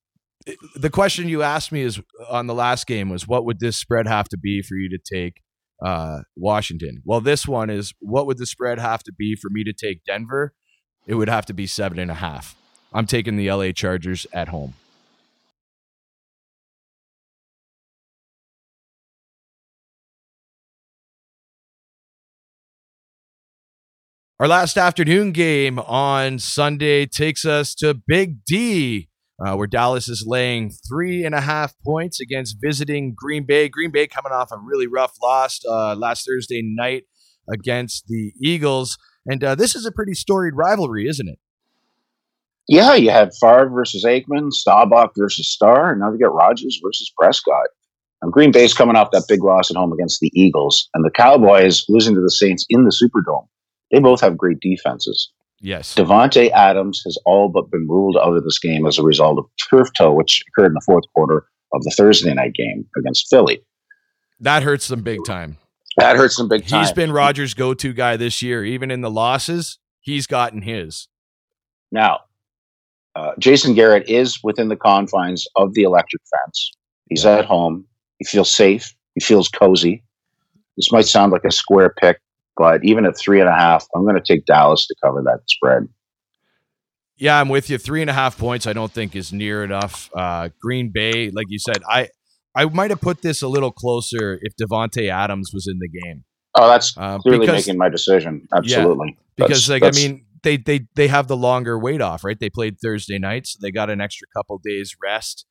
[SPEAKER 2] The question you asked me is on the last game was what would this spread have to be for you to take uh, Washington? Well, this one is what would the spread have to be for me to take Denver? It would have to be seven and a half. I'm taking the LA Chargers at home. Our last afternoon game on Sunday takes us to Big D, uh, where Dallas is laying three and a half points against visiting Green Bay. Green Bay coming off a really rough loss uh, last Thursday night against the Eagles. And uh, this is a pretty storied rivalry, isn't it?
[SPEAKER 3] Yeah, you had Favre versus Aikman, Staubach versus Starr, and now you got Rodgers versus Prescott. And Green Bay's coming off that big loss at home against the Eagles, and the Cowboys losing to the Saints in the Superdome. They both have great defenses.
[SPEAKER 2] Yes.
[SPEAKER 3] Davante Adams has all but been ruled out of this game as a result of turf toe, which occurred in the fourth quarter of the Thursday night game against Philly.
[SPEAKER 2] That hurts them big time.
[SPEAKER 3] That hurts them big time.
[SPEAKER 2] He's been Rodgers' go to guy this year. Even in the losses, he's gotten his.
[SPEAKER 3] Now, uh, Jason Garrett is within the confines of the electric fence. He's at home. He feels safe. He feels cozy. This might sound like a square pick, But even at three and a half, I'm going to take Dallas to cover that spread.
[SPEAKER 2] Yeah, I'm with you. Three and a half points, I don't think is near enough. Uh, Green Bay, like you said, I I might have put this a little closer if Davante Adams was in the game.
[SPEAKER 3] Oh, that's
[SPEAKER 2] Uh,
[SPEAKER 3] clearly
[SPEAKER 2] because-
[SPEAKER 3] making my decision. Absolutely.
[SPEAKER 2] because
[SPEAKER 3] That's-
[SPEAKER 2] like
[SPEAKER 3] that's-
[SPEAKER 2] I mean they they they have the longer weight off, right? They played Thursday night, so they got an extra couple days rest.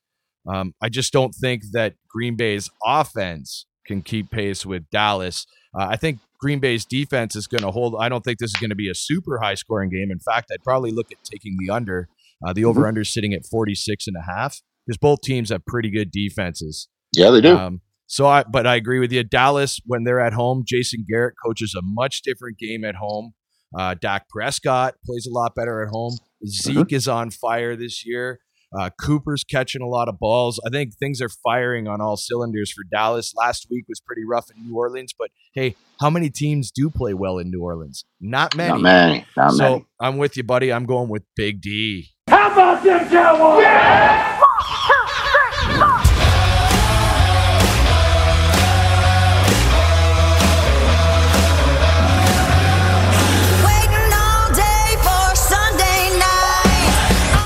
[SPEAKER 2] Um, I just don't think that Green Bay's offense can keep pace with Dallas. Uh, I think Green Bay's defense is going to hold. I don't think this is going to be a super high scoring game. In fact, I'd probably look at taking the under. Uh, the over under is sitting at 46 and a half because both teams have pretty good defenses.
[SPEAKER 3] Yeah, they do.
[SPEAKER 2] Um, so I, but I agree with you. Dallas, when they're at home, Jason Garrett coaches a much different game at home. Uh, Dak Prescott plays a lot better at home. Zeke is on fire this year. Uh, Cooper's catching a lot of balls. I think things are firing on all cylinders for Dallas. Last week was pretty rough in New Orleans, but hey, how many teams do play well in New Orleans? Not many.
[SPEAKER 3] Not many. Not
[SPEAKER 2] so
[SPEAKER 3] many.
[SPEAKER 2] I'm with you, buddy. I'm going with Big D.
[SPEAKER 11] How about them Cowboys?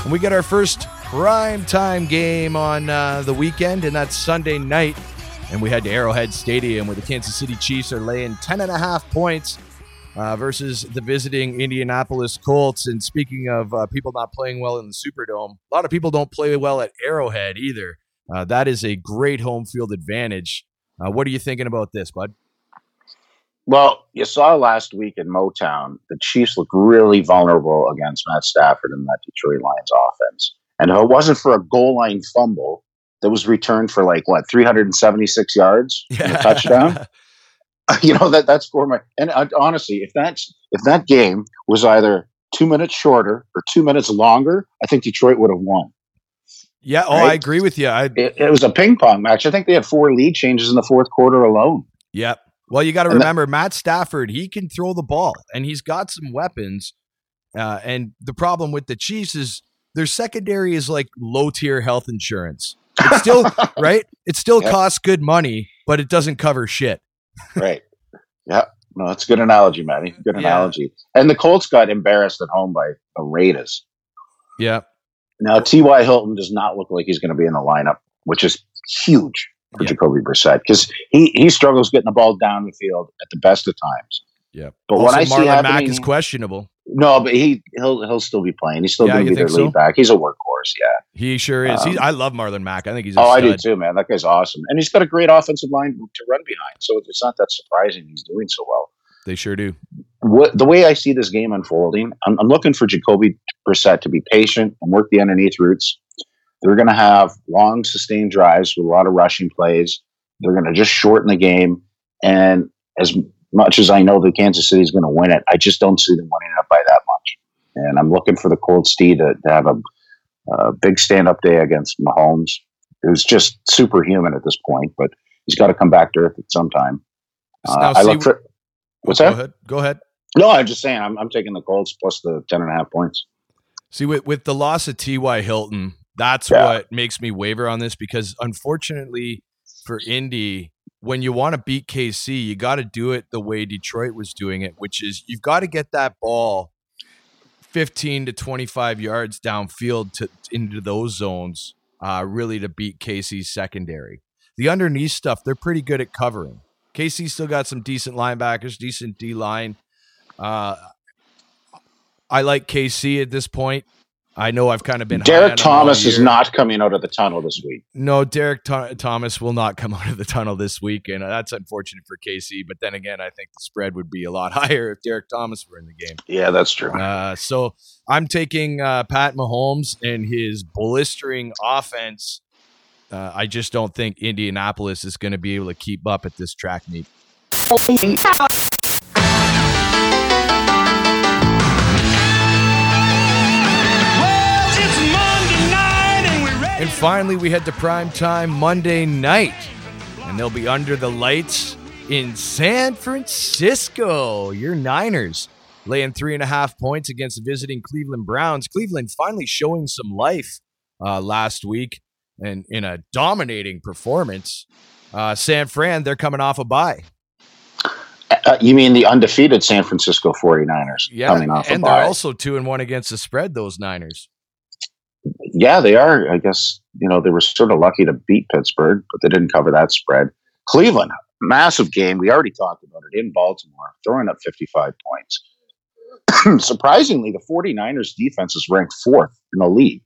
[SPEAKER 2] And we get our first prime time game on uh, the weekend, and that's Sunday night. And we head to Arrowhead Stadium where the Kansas City Chiefs are laying 10 and a half points uh, versus the visiting Indianapolis Colts. And speaking of uh, people not playing well in the Superdome, a lot of people don't play well at Arrowhead either. Uh, that is a great home field advantage. Uh, what are you thinking about this, bud?
[SPEAKER 3] Well, you saw last week in Motown, the Chiefs looked really vulnerable against Matt Stafford and that Detroit Lions offense. And if it wasn't for a goal line fumble that was returned for like what 376 yards and a touchdown, (laughs) (laughs) you know that that scored my. And uh, honestly, if that's if that game was either two minutes shorter or two minutes longer, I think Detroit would have won.
[SPEAKER 2] Yeah, oh, I agree with you. I,
[SPEAKER 3] It, it was a ping pong match. I think they had four lead changes in the fourth quarter alone.
[SPEAKER 2] Yep. Well, you got to
[SPEAKER 3] And that-
[SPEAKER 2] remember Matt Stafford. He can throw the ball, and he's got some weapons. Uh, and the problem with the Chiefs is their secondary is like low tier health insurance. It's still (laughs) right. It still
[SPEAKER 3] Yep.
[SPEAKER 2] costs good money, but it doesn't cover shit.
[SPEAKER 3] right. Yeah. No, that's a good analogy, Matty. (laughs) Good
[SPEAKER 2] Yeah.
[SPEAKER 3] analogy. And the Colts got embarrassed at home by the Raiders.
[SPEAKER 2] Yeah.
[SPEAKER 3] Now, T.Y. Hilton does not look like he's going to be in the lineup, which is huge for Jacoby Brissett because he, he struggles getting the ball down the field at the best of times.
[SPEAKER 2] Yeah.
[SPEAKER 3] But
[SPEAKER 2] also,
[SPEAKER 3] what I see
[SPEAKER 2] Marlon Mack
[SPEAKER 3] happening-
[SPEAKER 2] is questionable.
[SPEAKER 3] No, but he he'll he'll still be playing. He's still
[SPEAKER 2] Yeah,
[SPEAKER 3] going to be their
[SPEAKER 2] so?
[SPEAKER 3] lead back. He's a workhorse. Yeah.
[SPEAKER 2] He sure is. he,
[SPEAKER 3] Um,
[SPEAKER 2] I love Marlon Mack. I think he's. A
[SPEAKER 3] Oh, I do too, man. That guy's awesome, and he's got a great offensive line to run behind. So it's not that surprising he's doing so well.
[SPEAKER 2] They sure do.
[SPEAKER 3] what the way I see this game unfolding, I'm, I'm looking for Jacoby Brissett to be patient and work the underneath routes. They're going to have long, sustained drives with a lot of rushing plays. They're going to just shorten the game. And as much as I know that Kansas City is going to win it, I just don't see them winning it by that much. And I'm looking for the Colts Steed to, to have a, a big stand-up day against Mahomes, who's just superhuman at this point, but he's got to come back to earth at some time. Uh, I look for what's
[SPEAKER 2] Go
[SPEAKER 3] that?
[SPEAKER 2] ahead. Go ahead.
[SPEAKER 3] No, I'm just saying I'm, I'm taking the Colts plus the ten and a half points.
[SPEAKER 2] See, with, with the loss of T.Y. Hilton, that's
[SPEAKER 3] Yeah.
[SPEAKER 2] what makes me waver on this because unfortunately for Indy, when you want to beat KC, you got to do it the way Detroit was doing it, which is you've got to get that ball 15 to 25 yards downfield to into those zones, uh, really to beat KC's secondary. The underneath stuff, they're pretty good at covering. KC still got some decent linebackers, decent D line. Uh, I like KC at this point. I know I've kind of been
[SPEAKER 3] Derrick
[SPEAKER 2] him
[SPEAKER 3] Thomas is not coming out of the tunnel this week.
[SPEAKER 2] No, Derrick Tho- Thomas will not come (laughs) out of the tunnel this week, and that's unfortunate for KC. But then again, I think the spread would be a lot (laughs) higher if Derrick Thomas were in the game.
[SPEAKER 3] Yeah, that's true.
[SPEAKER 2] Uh, so I'm taking uh, Pat Mahomes and his blistering offense. Uh, I just don't think Indianapolis is going to be able to keep up at this track meet. (laughs) And finally, we head to prime time Monday night, and they'll be under the lights in San Francisco. Your Niners laying three and a half points against the visiting Cleveland Browns. Cleveland finally showing some life uh, last week and in a dominating performance. Uh, San Fran, they're coming off a bye.
[SPEAKER 3] Uh, you mean the undefeated San Francisco 49ers
[SPEAKER 2] Yeah,
[SPEAKER 3] coming off
[SPEAKER 2] and
[SPEAKER 3] a
[SPEAKER 2] they're also two and one against the spread. Those Niners.
[SPEAKER 3] Yeah, they are. I guess you know they were sort of lucky to beat Pittsburgh, but they didn't cover that spread. Cleveland, massive game. We already talked about it in Baltimore, throwing up 55 points. (clears throat) Surprisingly, the 49ers defense is ranked fourth in the league.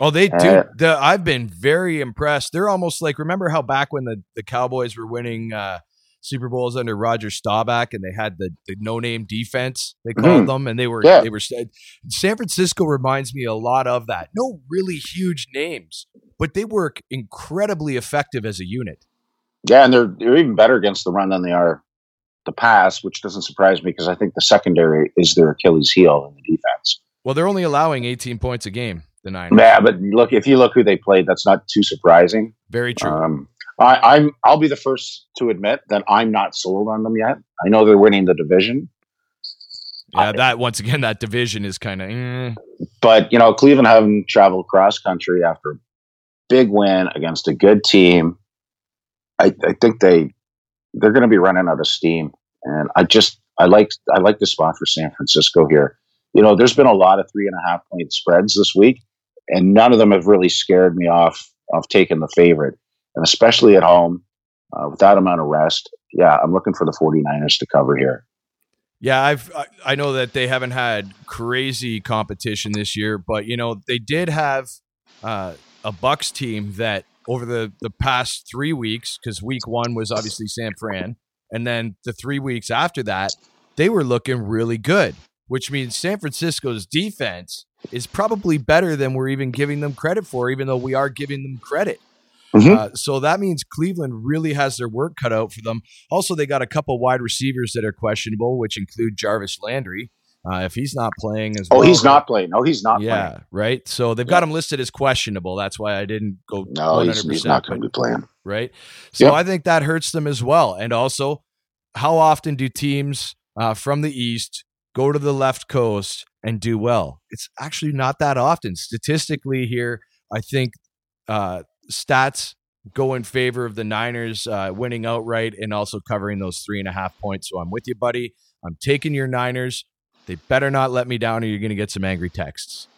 [SPEAKER 2] Oh, they do.
[SPEAKER 3] Uh,
[SPEAKER 2] the, I've been very impressed. They're almost like remember how back when the, the Cowboys were winning uh, Super Bowls under Roger Staubach and they had the, the no name defense they called
[SPEAKER 3] Mhm.
[SPEAKER 2] them and they were
[SPEAKER 3] Yeah.
[SPEAKER 2] they were San Francisco reminds me a lot of that. No really huge names, but they work incredibly effective as a unit.
[SPEAKER 3] Yeah, and they're they're even better against the run than they are the pass, which doesn't surprise me because I think the secondary is their Achilles heel in the defense.
[SPEAKER 2] Well, they're only allowing 18 points a game. The Niners.
[SPEAKER 3] Yeah, but look, if you look who they played, that's not too surprising.
[SPEAKER 2] Very true.
[SPEAKER 3] Um, I, I'm I'll be the first to admit that I'm not sold on them yet. I know they're winning the division,
[SPEAKER 2] yeah, that once again that division is kind of. Mm,
[SPEAKER 3] but you know Cleveland having traveled cross country after a big win against a good team, I, I think they they're going to be running out of steam. And I just I like I like the spot for San Francisco here. You know, there's been a lot of three and a half point spreads this week, and none of them have really scared me off of taking the favorite, and especially at home uh, with that amount of rest. Yeah, I'm looking for the 49ers to cover here.
[SPEAKER 2] Yeah, I've I- I know that they haven't had crazy competition this year, but you know they did have uh, a Bucs team that over the the past three weeks, because week one was obviously San Fran, and then the three weeks after that, they were looking really good, which means San Francisco's defense is probably better than we're even giving them credit for, even though we are giving them credit.
[SPEAKER 3] Mhm.
[SPEAKER 2] Uh, so that means Cleveland really has their work cut out for them. Also, they got a couple wide receivers that are questionable, which include Jarvis Landry. Uh, if he's not playing as
[SPEAKER 3] Oh,
[SPEAKER 2] well,
[SPEAKER 3] he's not playing. No, he's not
[SPEAKER 2] yeah,
[SPEAKER 3] playing.
[SPEAKER 2] right. So they've got him listed as questionable. That's why I didn't go.
[SPEAKER 3] No, he's,
[SPEAKER 2] 100%,
[SPEAKER 3] he's not going to be playing.
[SPEAKER 2] right? So
[SPEAKER 3] Yep.
[SPEAKER 2] I think that hurts them as well. And also, how often do teams uh, from the East go to the left coast and do well? It's actually not that often. Statistically, here, I think uh, stats go in favor of the Niners uh, winning outright and also covering those three and a half points. So I'm with you, buddy. I'm taking your Niners. They better not let me down, or you're going to get some angry texts.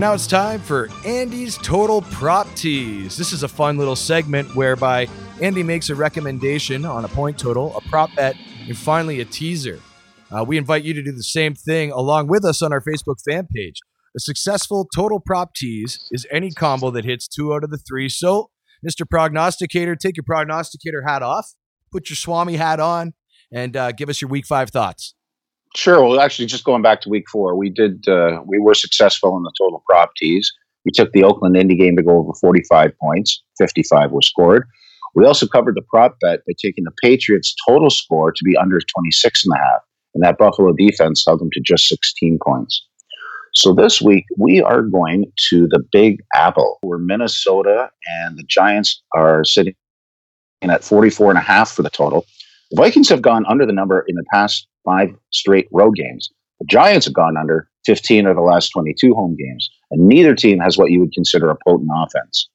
[SPEAKER 2] And now it's time for Andy's Total Prop Tease. This is a fun little segment whereby Andy makes a recommendation on a point total, a prop bet, and finally a teaser. Uh, we invite you to do the same thing along with us on our Facebook fan page. A successful total prop tease is any combo that hits two out of the three. So, Mr. Prognosticator, take your prognosticator hat off, put your Swami hat on, and uh, give us your week five thoughts.
[SPEAKER 3] Sure. Well, actually, just going back to week four, we did uh, we were successful in the total prop tease. We took the Oakland Indy game to go over 45 points. 55 were scored. We also covered the prop bet by taking the Patriots' total score to be under 26 and a half, and that Buffalo defense held them to just 16 points. So this week we are going to the Big Apple, where Minnesota and the Giants are sitting at 44 and a half for the total. The Vikings have gone under the number in the past five straight road games. The Giants have gone under 15 of the last 22 home games, and neither team has what you would consider a potent offense.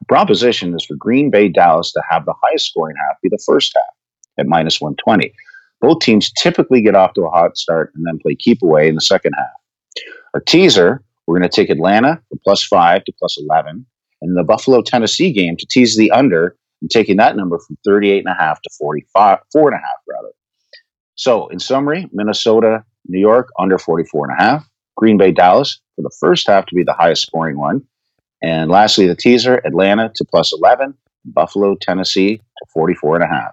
[SPEAKER 3] The proposition is for Green Bay Dallas to have the highest scoring half be the first half at minus 120. Both teams typically get off to a hot start and then play keep away in the second half. Our teaser, we're going to take Atlanta for plus five to plus 11, and the Buffalo Tennessee game to tease the under and taking that number from 38 and a half to 45, four and a half rather. So, in summary, Minnesota, New York under 44 and a half, Green Bay, Dallas for the first half to be the highest scoring one. And lastly, the teaser, Atlanta to plus 11, Buffalo, Tennessee to 44 and a half.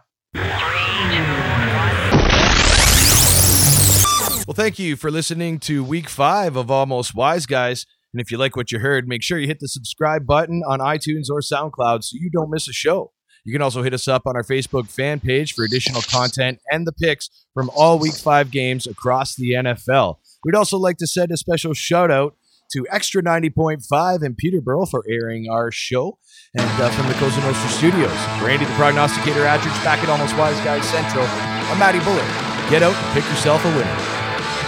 [SPEAKER 2] Well, thank you for listening to week five of Almost Wise Guys. And if you like what you heard, make sure you hit the subscribe button on iTunes or SoundCloud so you don't miss a show. You can also hit us up on our Facebook fan page for additional content and the picks from all week five games across the NFL. We'd also like to send a special shout out to Extra 90.5 in Peterborough for airing our show and uh, from the Cosa Nostra studios. Randy the Prognosticator Attridge back at Almost Wise Guys Central. I'm Matty Bullard. get out and pick yourself a winner.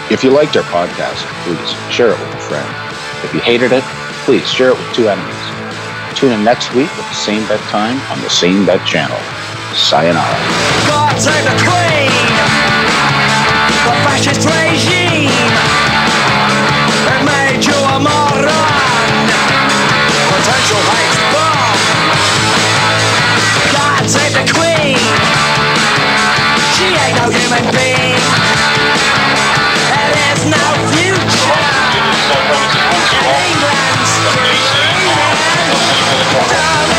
[SPEAKER 3] If you liked our podcast, please share it with a friend. If you hated it, please share it with two enemies. Tune in next week at the same bet time on the same bet channel. Sayonara.
[SPEAKER 9] God save the Queen! The fascist regime! It made you a moron! Potential hate bomb! God save the Queen! She ain't no human being! England's Don't